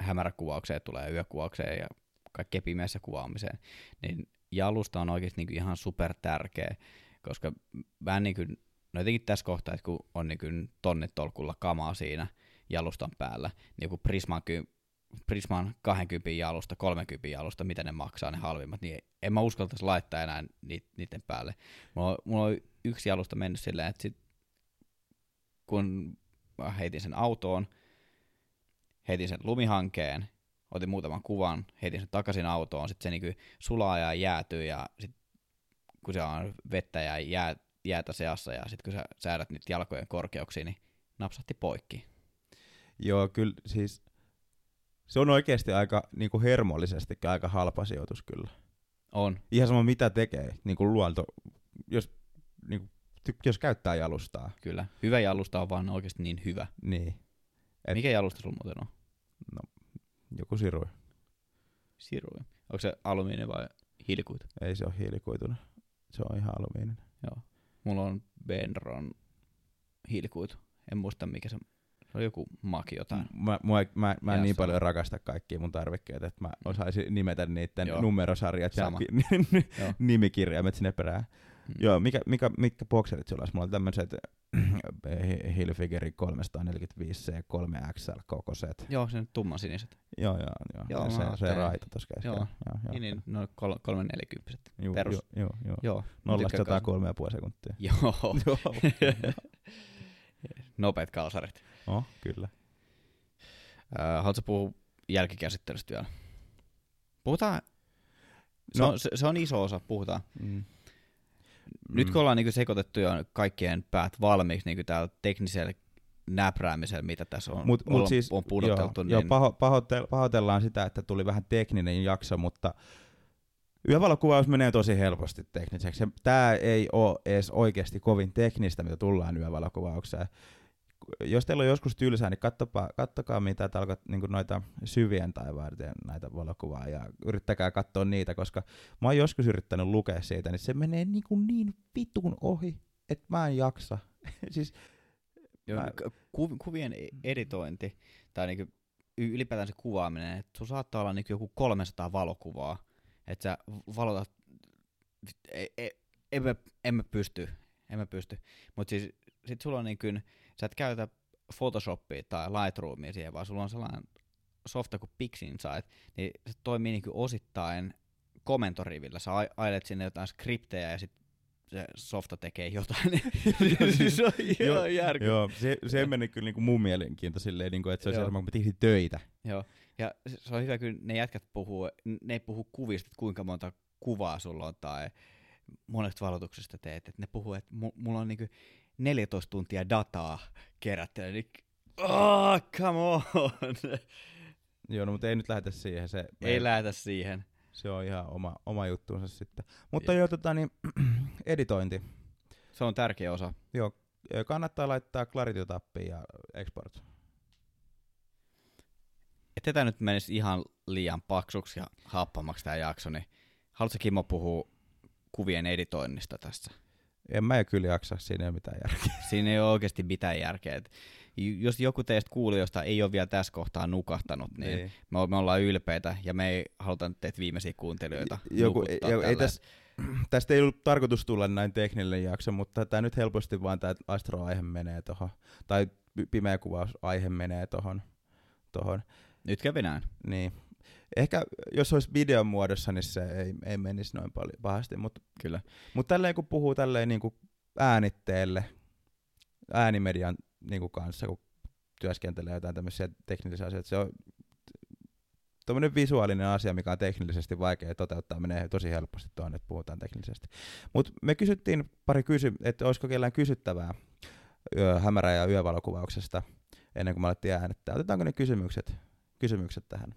hämäräkuvaukseen tulee, yökuvaukseen ja kaikkea pimeässä kuvaamiseen, niin jalusta on oikeasti niin kuin ihan super tärkeä, koska mä niin kuin, no jotenkin tässä kohtaa, että kun on niin kuin tonnitolkulla kamaa siinä jalustan päällä, niin joku Prisman, Prisman 20 jalusta, 30 jalusta, mitä ne maksaa ne halvimmat, niin en mä uskaltaisi laittaa enää niiden päälle. Mulla on, mulla on yksi jalusta mennyt silleen, että sit, kun heitin sen autoon, heitin sen lumihankeen, otin muutaman kuvan, heitin sen takaisin autoon, sitten se niinku sulaa ja jäätyy ja sit, kun se on vettä ja jää, jäätä seassa ja sitten kun sä säädät nyt jalkojen korkeuksiin, niin napsahti poikki. Joo, kyllä siis se on oikeasti aika niinku hermollisesti aika halpa sijoitus kyllä. On. Ihan sama mitä tekee, niin kuin luonto, jos, niin kuin, jos käyttää jalustaa. Kyllä. Hyvä jalusta on vaan oikeasti niin hyvä. Niin. Et, Mikä jalusta sulla muuten on? No, joku sirui. Sirui. Onko se alumiini vai hiilikuitu? Ei se ole hiilikuituna. Se on ihan alumiininen. Joo. Mulla on Benron hiilikuitu. En muista mikä se se on joku maki jotain. Mä, mä, mä, mä en niin paljon rakasta kaikkia mun tarvikkeita, että mä osaisin nimetä niiden Joo. numerosarjat ja nimikirjaimet sinne perään. Hmm. Joo, mikä, mikä, mitkä bokserit sulla olisi? Mulla on tämmöiset Hilfigeri 345C 3XL kokoiset. Joo, se on tummansiniset. Joo, joo, joo. joo se, se raita tuossa Joo, joo, joo, niin, niin, no 340 perus. Joo, joo, joo. joo. Nollasta sataa kolme ja puoli sekuntia. Joo. joo. Nopeat kalsarit. Oh, kyllä. Äh, haluatko puhua jälkikäsittelystä vielä? Puhutaan, se, no. on, se, se on iso osa, puhutaan. Mm. Nyt mm. kun ollaan niin sekoitettu jo kaikkien päät valmiiksi niin täällä teknisellä näpräämisellä, mitä tässä on, mut, mut siis, on pudoteltu. Joo, niin... joo paho, pahoite, pahoitellaan sitä, että tuli vähän tekninen jakso, mutta yövalokuvaus menee tosi helposti tekniseksi. Tämä ei ole edes oikeasti kovin teknistä, mitä tullaan yövalokuvaukseen jos teillä on joskus tylsää, niin kattokaa, kattokaa mitä täällä niin noita syvien taivaiden näitä valokuvaa ja yrittäkää katsoa niitä, koska mä oon joskus yrittänyt lukea siitä, niin se menee niin, kuin niin vitun ohi, että mä en jaksa. siis, Joo, mä... ku, kuvien e- editointi tai niin ylipäätään se kuvaaminen, että sun saattaa olla niin joku 300 valokuvaa, että sä valotat, e, e, emme, emme pysty, emme pysty, mutta siis sit sulla on niin kuin, sä et käytä Photoshopia tai Lightroomia siihen, vaan sulla on sellainen softa kuin PixInsight, niin se toimii niin osittain komentorivillä. Sä ailet sinne jotain skriptejä ja sitten se softa tekee jotain. siis se on ihan järkeä. Joo, se, se meni kyllä niinku mun mielenkiinto silleen, niinku, että se olisi kun mä töitä. Joo, ja se on hyvä, kun ne jätkät puhuu, ne ei puhu kuvista, että kuinka monta kuvaa sulla on tai monesta valotuksesta teet, että ne puhuu, että mulla on niinku 14 tuntia dataa kerätty, niin oh, come on! Joo, no, mutta ei nyt lähetä siihen. Se, ei lähetä siihen. Se on ihan oma, oma juttuunsa sitten. Mutta joo, tota, niin, editointi. Se on tärkeä osa. Joo, kannattaa laittaa Clarity tappiin ja export. Että tämä nyt menisi ihan liian paksuksi ja happamaksi tämä jakso, niin haluatko Kimmo puhua kuvien editoinnista tässä? En mä kyllä jaksa, siinä ei ole mitään järkeä. Siinä ei ole oikeasti mitään järkeä. Et jos joku teistä kuulijoista ei ole vielä tässä kohtaa nukahtanut, niin Niin. me, me ollaan ylpeitä ja me ei haluta teitä viimeisiä kuuntelijoita Joku, ei, ei tälleen. tästä, ei ollut tarkoitus tulla näin tekninen jakso, mutta tämä nyt helposti vaan tämä Astro-aihe menee tuohon, tai pi- pimeä kuvaus-aihe menee tuohon. Tohon. Nyt kävi näin. Niin. Ehkä jos olisi videon muodossa, niin se ei, ei menisi noin paljon pahasti, mutta Kyllä. mut tälleen kun puhuu tälleen niin kuin äänitteelle, äänimedian niin kuin kanssa, kun työskentelee jotain tämmöisiä teknisiä asioita, se on tuommoinen visuaalinen asia, mikä on teknillisesti vaikea toteuttaa, menee tosi helposti tuonne, että puhutaan teknisesti. Mutta me kysyttiin pari kysy, että olisiko kellään kysyttävää yö, hämärä- ja yövalokuvauksesta ennen kuin me alettiin äänettää. Otetaanko ne kysymykset, kysymykset tähän?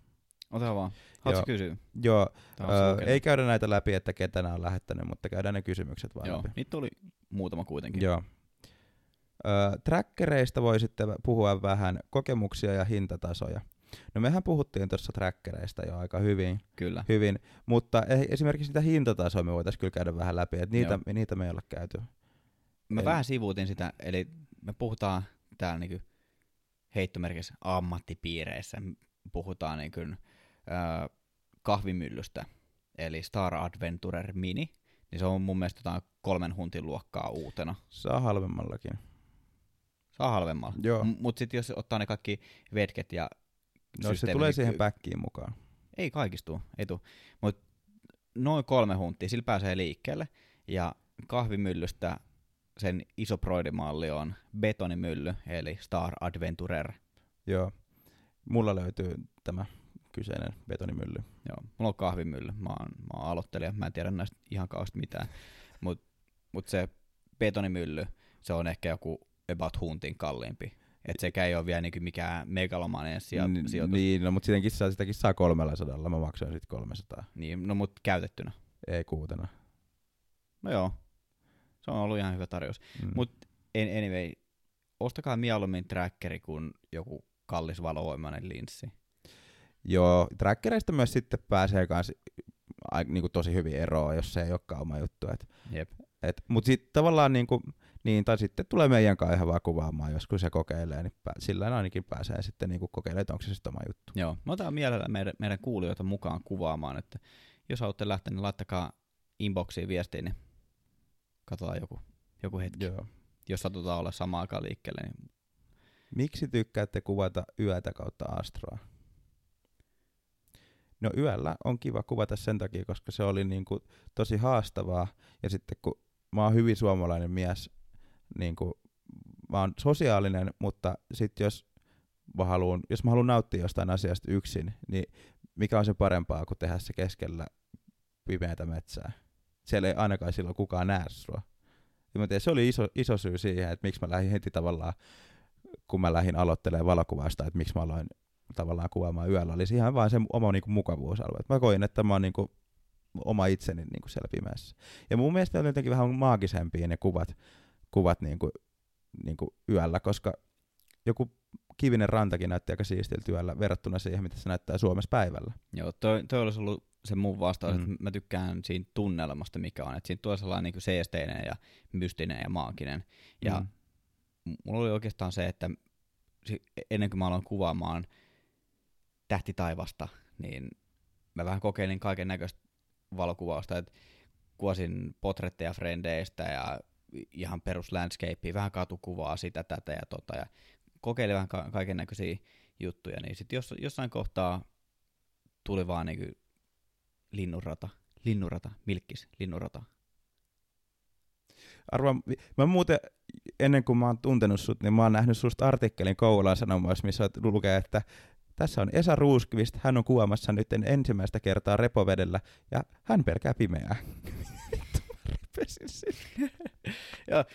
Ota vaan. Joo. Haluatko kysyä? Joo, öö, sulla ei käydä näitä läpi, että ketä nämä on lähettänyt, mutta käydään ne kysymykset vaan Joo, läpi. niitä tuli muutama kuitenkin. Joo. Öö, trackereista voi sitten puhua vähän kokemuksia ja hintatasoja. No mehän puhuttiin tuossa trackereista jo aika hyvin, Kyllä. hyvin mutta e- esimerkiksi niitä hintatasoja me voitaisiin kyllä käydä vähän läpi, että niitä, Joo. niitä me ei olla käyty. Mä En- vähän sivuutin sitä, eli me puhutaan täällä niinku heittomerkissä ammattipiireissä, puhutaan niinku, kahvimyllystä, eli Star Adventurer Mini, niin se on mun mielestä jotain kolmen huntin luokkaa uutena. Saa halvemmallakin. Saa halvemmalla. Joo. M- mut sitten jos ottaa ne kaikki vetket ja No se tulee niin siihen päkkiin mukaan. Ei kaikista tuu, ei tuu. Mut noin kolme hunttia, sillä pääsee liikkeelle. Ja kahvimyllystä sen iso proidimalli on betonimylly, eli Star Adventurer. Joo. Mulla löytyy tämä kyseinen betonimylly. Joo, mulla on kahvimylly, mä oon, mä oon aloittelija, mä en tiedä näistä ihan kauheasti mitään. Mut, mut se betonimylly, se on ehkä joku about huntin kalliimpi. Et sekä ei ole vielä niinku mikään megalomainen sijo- sijoitus. Niin, no mutta sitäkin saa, sitäkin saa 300, mä maksoin sitten 300. Niin, no mut käytettynä. Ei kuutena. No joo, se on ollut ihan hyvä tarjous. Mm. Mut en- anyway, ostakaa mieluummin trackeri kuin joku kallis valovoimainen linssi. Joo, trackereista myös sitten pääsee kans ai, niinku tosi hyvin eroon, jos se ei olekaan oma juttu. Et, Jep. et, mut sitten tavallaan niinku, niin, tai sitten tulee meidän kanssa ihan vaan kuvaamaan, joskus se kokeilee, niin pää, sillä ainakin pääsee sitten niinku kokeilemaan, että onko se sitten oma juttu. Joo, mä otan mielellään meidän, meidän kuulijoita mukaan kuvaamaan, että jos haluatte lähteä, niin laittakaa inboxiin viestiin, niin katsotaan joku, joku hetki. Joo. Jos satutaan olla samaan aikaan liikkeelle, niin Miksi tykkäätte kuvata yötä kautta astroa? No yöllä on kiva kuvata sen takia, koska se oli niinku tosi haastavaa. Ja sitten kun mä oon hyvin suomalainen mies, niinku, mä oon sosiaalinen, mutta sitten jos mä haluun, jos mä haluan nauttia jostain asiasta yksin, niin mikä on se parempaa kuin tehdä se keskellä pimeätä metsää? Siellä ei ainakaan silloin kukaan näe sua. Mä tiedän, se oli iso, iso syy siihen, että miksi mä lähdin heti tavallaan kun mä lähdin aloittelemaan valokuvausta, että miksi mä aloin tavallaan kuvaamaan yöllä, oli ihan vaan se oma niinku, mukavuusalue. Et mä koin, että mä oon niinku, oma itseni niinku, siellä pimeässä. Ja mun mielestä on jotenkin vähän maagisempia ne kuvat, kuvat niinku, niinku, yöllä, koska joku kivinen rantakin näytti aika siistiltä yöllä verrattuna siihen, mitä se näyttää Suomessa päivällä. joo, toi, toi olisi ollut se mun vastaus, Mm. että mä tykkään siinä tunnelmasta, mikä on. Että siinä tulee sellainen niin seesteinen ja mystinen ja maaginen. Ja Mm. m- mulla oli oikeastaan se, että ennen kuin mä aloin kuvaamaan tähti taivasta, niin mä vähän kokeilin kaiken näköistä valokuvausta, että kuvasin potretteja frendeistä ja ihan perus landscapea, vähän katukuvaa, sitä, tätä ja tota, ja kokeilin vähän ka- kaiken näköisiä juttuja, niin sitten jos, jossain kohtaa tuli vaan niinku linnunrata, linnunrata, milkkis, linnunrata. Arva, mä muuten, ennen kuin mä oon tuntenut sut, niin mä oon nähnyt susta artikkelin Kouvolan Sanomassa, missä lukee, että tässä on Esa Ruuskvist, hän on kuvaamassa nyt ensimmäistä kertaa repovedellä, ja hän pelkää pimeää. Joo,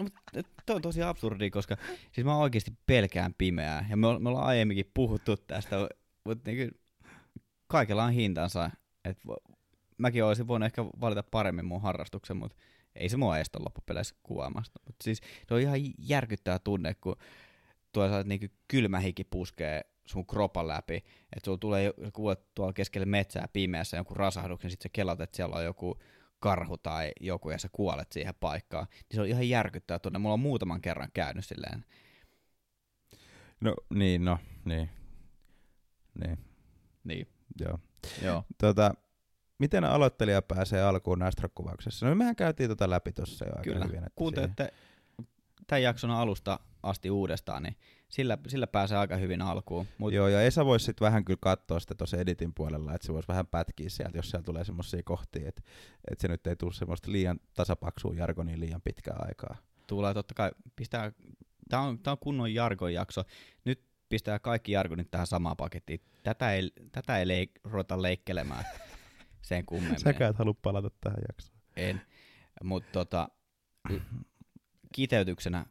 mut toi on tosi absurdi, koska siis mä oikeasti pelkään pimeää, ja me, me ollaan aiemminkin puhuttu tästä, mutta niinku, kaikella on hintansa. Et mäkin olisin voinut ehkä valita paremmin mun harrastuksen, mutta ei se mua estä loppupeleissä kuvaamasta. Mut siis se on ihan järkyttävä tunne, kun tuolla niinku kylmä hiki puskee sun kropan läpi, että sulla tulee kuvat tuolla keskelle metsää pimeässä jonkun rasahduksen, sit sä kelat, että siellä on joku karhu tai joku ja sä kuolet siihen paikkaan, niin se on ihan järkyttävää tunne. Mulla on muutaman kerran käynyt silleen. No niin, no, niin. Niin, Niin, joo. joo. Tota, miten aloittelija pääsee alkuun Astro-kuvauksessa? No mehän käytiin tota läpi tuossa jo aika Kyllä. hyvin. Siihen- Kuuntelette tämän jakson alusta asti uudestaan, niin sillä, sillä pääsee aika hyvin alkuun. Mut Joo, ja Esa voisi sitten vähän kyllä katsoa sitä tuossa editin puolella, että se voisi vähän pätkiä sieltä, jos siellä tulee semmoisia kohtia, että, että se nyt ei tule semmoista liian tasapaksua jargonia liian pitkään aikaa. tulee totta kai, pistää, tää on, tää on kunnon jargon jakso. Nyt pistää kaikki jargonit tähän samaan pakettiin. Tätä ei, tätä ei leik, ruveta leikkelemään sen kummemmin. Säkään et halua palata tähän jaksoon. En. Mutta tota, kiteytyksenä,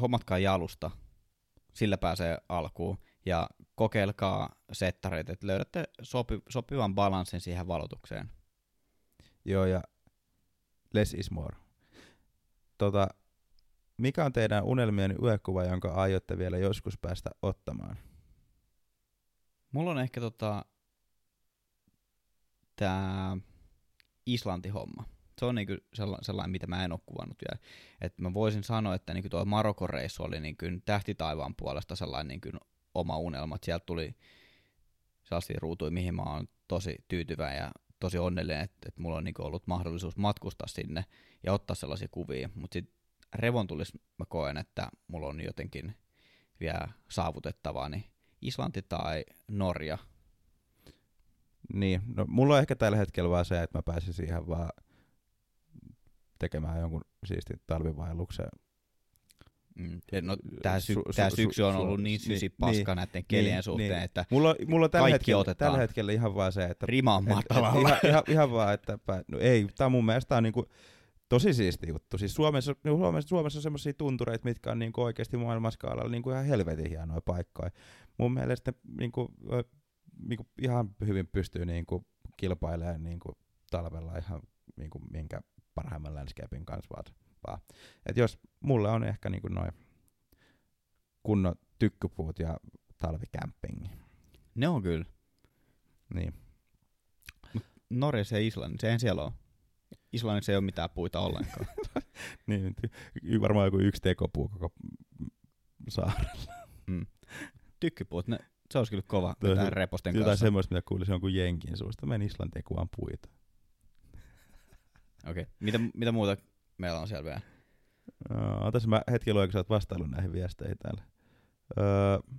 hommatkaa jalusta, sillä pääsee alkuun. Ja kokeilkaa settareita, että löydätte sopi, sopivan balanssin siihen valotukseen. Joo, ja less is more. Tota, mikä on teidän unelmien yökuva, jonka aiotte vielä joskus päästä ottamaan? Mulla on ehkä tota, tää Islanti-homma. Se on niinku sella- sellainen, mitä mä en ole kuvannut vielä. Et mä voisin sanoa, että niinku tuo Marokon reissu oli niinku tähtitaivaan puolesta sellainen niinku oma unelma. Et sieltä tuli sellaisia ruutuja, mihin mä oon tosi tyytyväinen ja tosi onnellinen, että et mulla on niinku ollut mahdollisuus matkustaa sinne ja ottaa sellaisia kuvia. Mutta sitten revontulis mä koen, että mulla on jotenkin vielä saavutettavaa, niin Islanti tai Norja. Niin, no mulla on ehkä tällä hetkellä vaan se, että mä pääsisin ihan vaan tekemään jonkun siistin talvivaelluksen. Mm. No, tää, sy- Su- su- su- syksy on su- ollut niin niin, sysi paska niin, näiden kelien niin, suhteen, niin. että Mulla, mulla tällä Kaikki hetkellä, otetaan. tällä hetkellä ihan vaan se, että rima on et, et, matalalla. ihan, ihan, ihan, vaan, että no ei, tää on mun mielestä on niinku tosi siisti juttu. Siis Suomessa, no Suomessa, Suomessa on semmoisia tuntureita, mitkä on niinku oikeasti maailmanskaalalla niinku ihan helvetin hienoja paikkoja. Mun mielestä niinku, niinku ihan hyvin pystyy niinku kilpailemaan niinku talvella ihan niinku minkä parhaimman landscapein kanssa vaan. Et jos mulla on ehkä niinku noin kunnon tykkypuut ja talvikämpingi. Ne on kyllä. Niin. Norjassa ja Islannissa, eihän siellä ole. Islannissa ei ole mitään puita ollenkaan. Niin, varmaan joku yksi tekopuu koko saari. mm. Tykkypuut, ne, se olisi kyllä kova hy- reposten Jotain kanssa. semmoista, mitä kuulisi jonkun jenkin suusta. Meni Islantiin kuvaan puita. Okei, okay. mitä, mitä muuta meillä on siellä vielä? Uh, otas mä hetki luen, kun sä oot vastaillut näihin viesteihin täällä. Uh,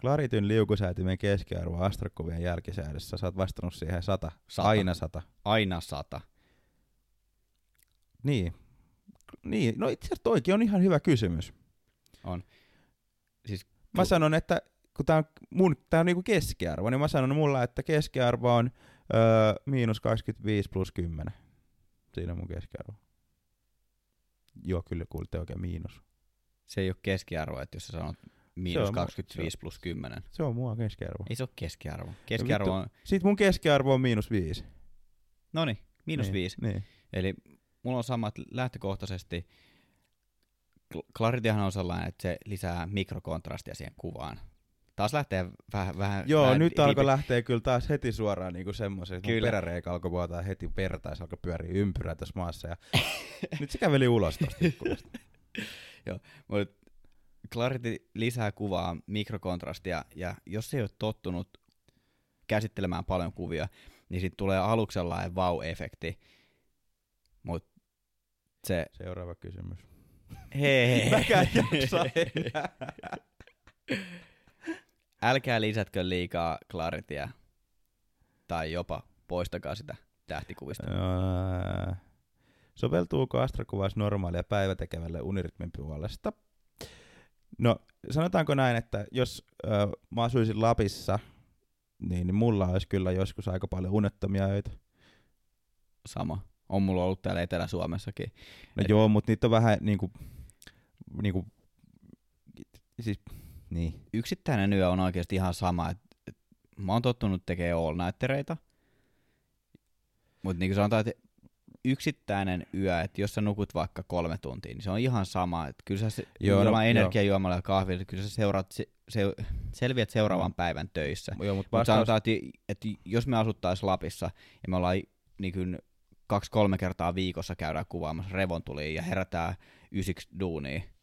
Clarityn liukusäätimen keskiarvo astrokuvien jälkisäädössä. Sä oot vastannut siihen sata. Sata. Aina sata. Aina sata. Niin. Niin, no itse asiassa toikin on ihan hyvä kysymys. On. Siis, Mä sanon, että kun tää on, mun, tää on niinku keskiarvo, niin mä sanon mulla, että keskiarvo on öö, miinus 25 plus 10. Siinä on mun keskiarvo. Joo, kyllä kuulitte oikein miinus. se ei ole keskiarvo, että jos sä sanot miinus on- 25 plus 10. Se on mua keskiarvo. Ei se ole keskiarvo. Keskiarvo on, Sitten mun keskiarvo on miinus 5. no niin, miinus niin, 5. Niin. Eli mulla on samat lähtökohtaisesti. Claritihan on sellainen, että se lisää mikrokontrastia siihen kuvaan. Taas lähtee vähän... vähän Joo, vähän nyt riipi- alkoi lähteä kyllä taas heti suoraan niinku semmoisen, että peräreikä alkoi vuotaa heti verta ja se alkoi pyöriä ympyrää tässä maassa. Ja nyt se käveli ulos tosta ikkunasta. Mut Clarity lisää kuvaa mikrokontrastia, ja jos ei ole tottunut käsittelemään paljon kuvia, niin sitten tulee aluksi sellainen vau-efekti. Mut se, Seuraava kysymys. hei, Mäkään jaksa. älkää lisätkö liikaa Clarityä, tai jopa poistakaa sitä tähtikuvista. Öö, Soveltuuko astrokuvaus normaalia päivätekevälle unirytmin puolesta? No, sanotaanko näin, että jos ö, mä asuisin Lapissa, niin, mulla olisi kyllä joskus aika paljon unettomia öitä. Sama. On mulla ollut täällä Etelä-Suomessakin. No Et- joo, mutta niitä on vähän niinku, niinku siis, niin. Yksittäinen yö on oikeasti ihan sama. Et, et, mä oon tottunut tekemään all nightereita. Mutta niin kuin sanotaan, että yksittäinen yö, että jos sä nukut vaikka kolme tuntia, niin se on ihan sama. Että kyllä sä se, Joo, no, energiajuomalla ja kahvilla, kyllä sä seuraat, se, se, selviät seuraavan päivän töissä. Joo, mutta Mutta vastaus, sanotaan, että, että jos me asuttaisiin Lapissa ja me ollaan niin kuin kaksi-kolme kertaa viikossa käydään kuvaamassa revontuliin ja herätään ysiksi duuniin, niin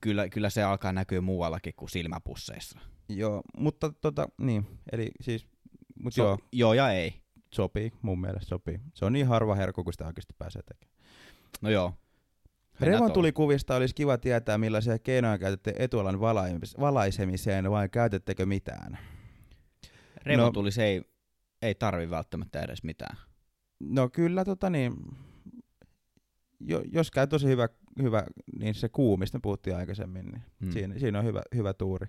kyllä, kyllä se alkaa näkyä muuallakin kuin silmäpusseissa. joo, mutta tota, niin, eli siis, mut So, joo, joo ja ei. sopii, mun mielestä sopii. Se on niin harva herkku, kun sitä oikeasti pääsee tekemään. No joo. Revon tulikuvista olisi kiva tietää, millaisia keinoja käytätte etualan valais- valaisemiseen vai käytettekö mitään? Revontuli se ei, ei tarvi välttämättä edes mitään. No kyllä, tota niin, jo, jos käy tosi hyvä, hyvä, niin se kuu, mistä puhuttiin aikaisemmin, niin Hmm. hmm. siinä, siinä on hyvä, hyvä tuuri.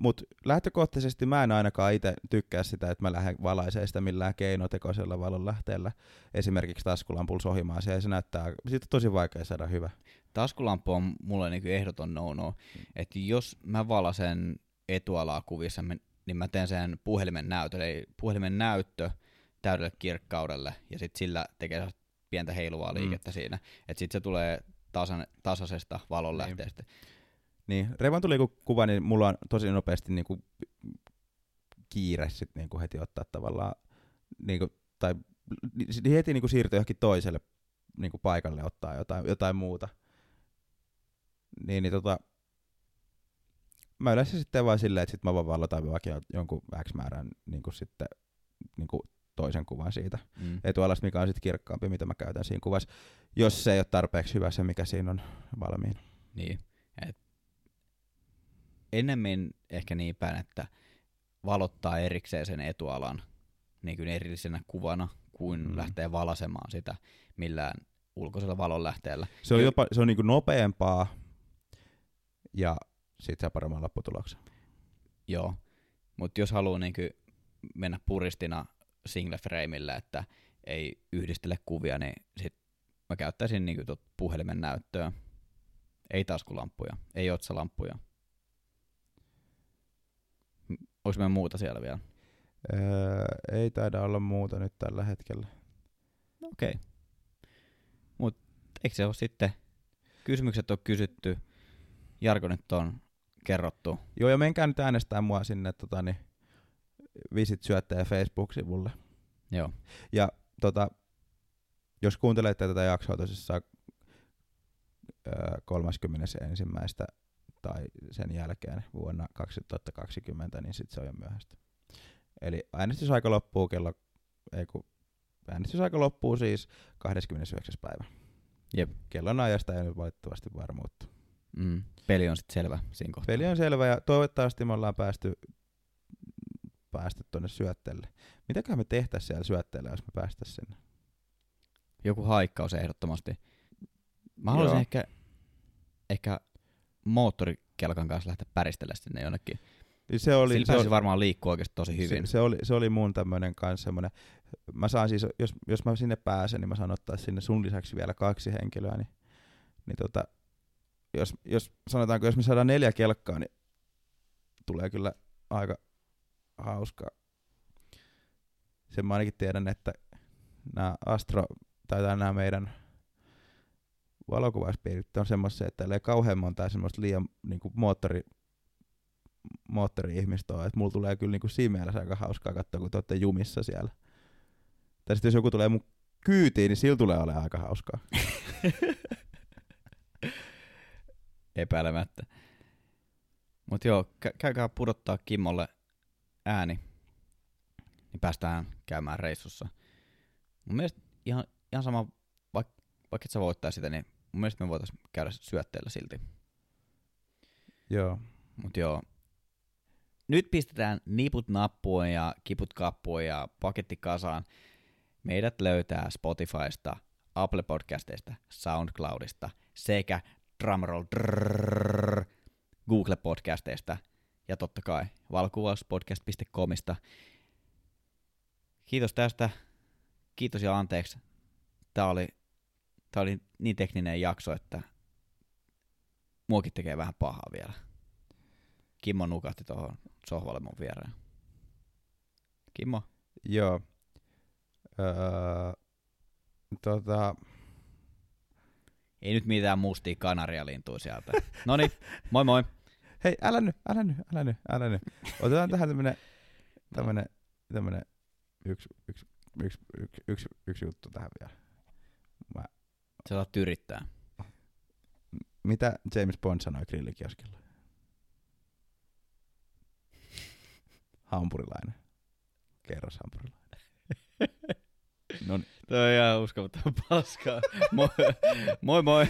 Mutta lähtökohtaisesti mä en ainakaan itse tykkää sitä, että mä lähden valaisee sitä millään keinotekoisella valonlähteellä. Esimerkiksi taskulampulla sohimaan se, ja se näyttää, siitä on tosi vaikea saada hyvä. Taskulamppu on mulle niinku ehdoton no-no. Että jos mä valasen etualaa kuvissa, niin mä teen sen puhelimen näytön. Eli puhelimen näyttö täydelle kirkkaudelle ja sitten sillä tekee pientä heiluvaa Mm. liikettä siinä. Että sitten se tulee tasan, tasaisesta valonlähteestä. Niin, Revon tuli kuva, niin mulla on tosi nopeasti niinku kiire sit niinku heti ottaa tavallaan, niinku, tai ni- heti niinku siirtyä johonkin toiselle niinku paikalle ottaa jotain, jotain muuta. Niin, niin tota, mä yleensä sitten vaan silleen, että sit mä vaan valotan vaikka jonkun X määrän niinku sitten niinku toisen kuvan siitä Mm. etualasta, mikä on sitten kirkkaampi, mitä mä käytän siinä kuvassa, jos se ei ole tarpeeksi hyvä se, mikä siinä on valmiina. Niin. Et ennemmin ehkä niin päin, että valottaa erikseen sen etualan niin kuin erillisenä kuvana, kuin Mm. lähtee valasemaan sitä millään ulkoisella valonlähteellä. Se on Jo- jopa se on niinku nopeampaa ja sit saa paremman lopputuloksen. Joo. Mutta jos haluaa niin mennä puristina single frameillä, että ei yhdistele kuvia, niin sit mä käyttäisin niin tot puhelimen näyttöä. Ei taskulamppuja, ei otsalamppuja. Onko meillä muuta siellä vielä? Öö, ei taida olla muuta nyt tällä hetkellä. No Okei. Okay. Mutta eikö se ole sitten, kysymykset on kysytty, Jarko nyt on kerrottu. Joo, ja menkää nyt äänestää mua sinne tota, niin, Visit syöttäjä Facebook-sivulle. Joo. Ja tota, jos kuuntelette tätä jaksoa tosissaan öö, 31. tai sen jälkeen vuonna 2020, niin sit se on jo myöhäistä. Eli äänestysaika loppuu kello, ei kun, äänestysaika loppuu siis 29. päivä. Jep. Kellon ajasta ei nyt valitettavasti varmuutta. Mm. Peli on sitten selvä siinä kohtaa. Peli on selvä ja toivottavasti me ollaan päästy, päästy tuonne syötteelle. Mitäköhän me tehtäisiin siellä syötteelle, jos me päästäisiin sinne? Joku haikkaus ehdottomasti. Mä haluaisin Joo. ehkä, ehkä moottorikelkan kanssa lähteä päristellä sinne jonnekin. Se oli, Sillä se, oli, varmaan liikkua oikeasti tosi hyvin. se, se, oli, se oli mun tämmönen kanssa semmonen, mä saan siis, jos, jos mä sinne pääsen, niin mä saan ottaa sinne sun lisäksi vielä kaksi henkilöä, niin, niin tota, jos, jos sanotaanko, jos me saadaan neljä kelkkaa, niin tulee kyllä aika hauskaa. Sen mä ainakin tiedän, että nämä Astro, tai nämä meidän valokuvauspiirit on semmoisia, että ellei kauhean monta semmoista liian niin kuin moottori, moottori-ihmistä ole, että mulla tulee kyllä niin kuin siinä mielessä aika hauskaa katsoa, kun te olette jumissa siellä. Tai sitten jos joku tulee mun kyytiin, niin sillä tulee olemaan aika hauskaa. Epäilemättä. Mutta joo, kä- käykää pudottaa Kimmolle ääni, niin päästään käymään reissussa. Mun mielestä ihan, ihan sama, vaikka vaik et sä voittaa sitä, niin mun mielestä me voitais käydä syötteellä silti. Joo. Mut joo. Nyt pistetään niput nappuun ja kiput kappuun ja paketti kasaan. Meidät löytää Spotifysta, Apple Podcasteista, Soundcloudista sekä drumroll drrrr, Google Podcasteista ja totta kai valokuvauspodcast.comista. Kiitos tästä. Kiitos ja anteeksi. Tää oli, tää oli niin tekninen jakso, että muokin tekee vähän pahaa vielä. Kimmo nukahti tuohon sohvalle mun viereen. Kimmo, Joo. Öö, tota, Ei nyt mitään mustia kanarialintuja sieltä. Noni, moi moi. Hei, älä nyt, älä nyt, älä nyt, älä nyt. Otetaan tähän tämmönen, tämmönen, tämmönen yksi, yksi, yksi, yksi, yksi, yksi juttu tähän vielä. Mä, Sä saat yrittää. mitä James Bond sanoi grillikioskilla? Hampurilainen. Kerros hampurilainen. No niin. Toi on ihan uskomaton paskaa. Moi moi. moi.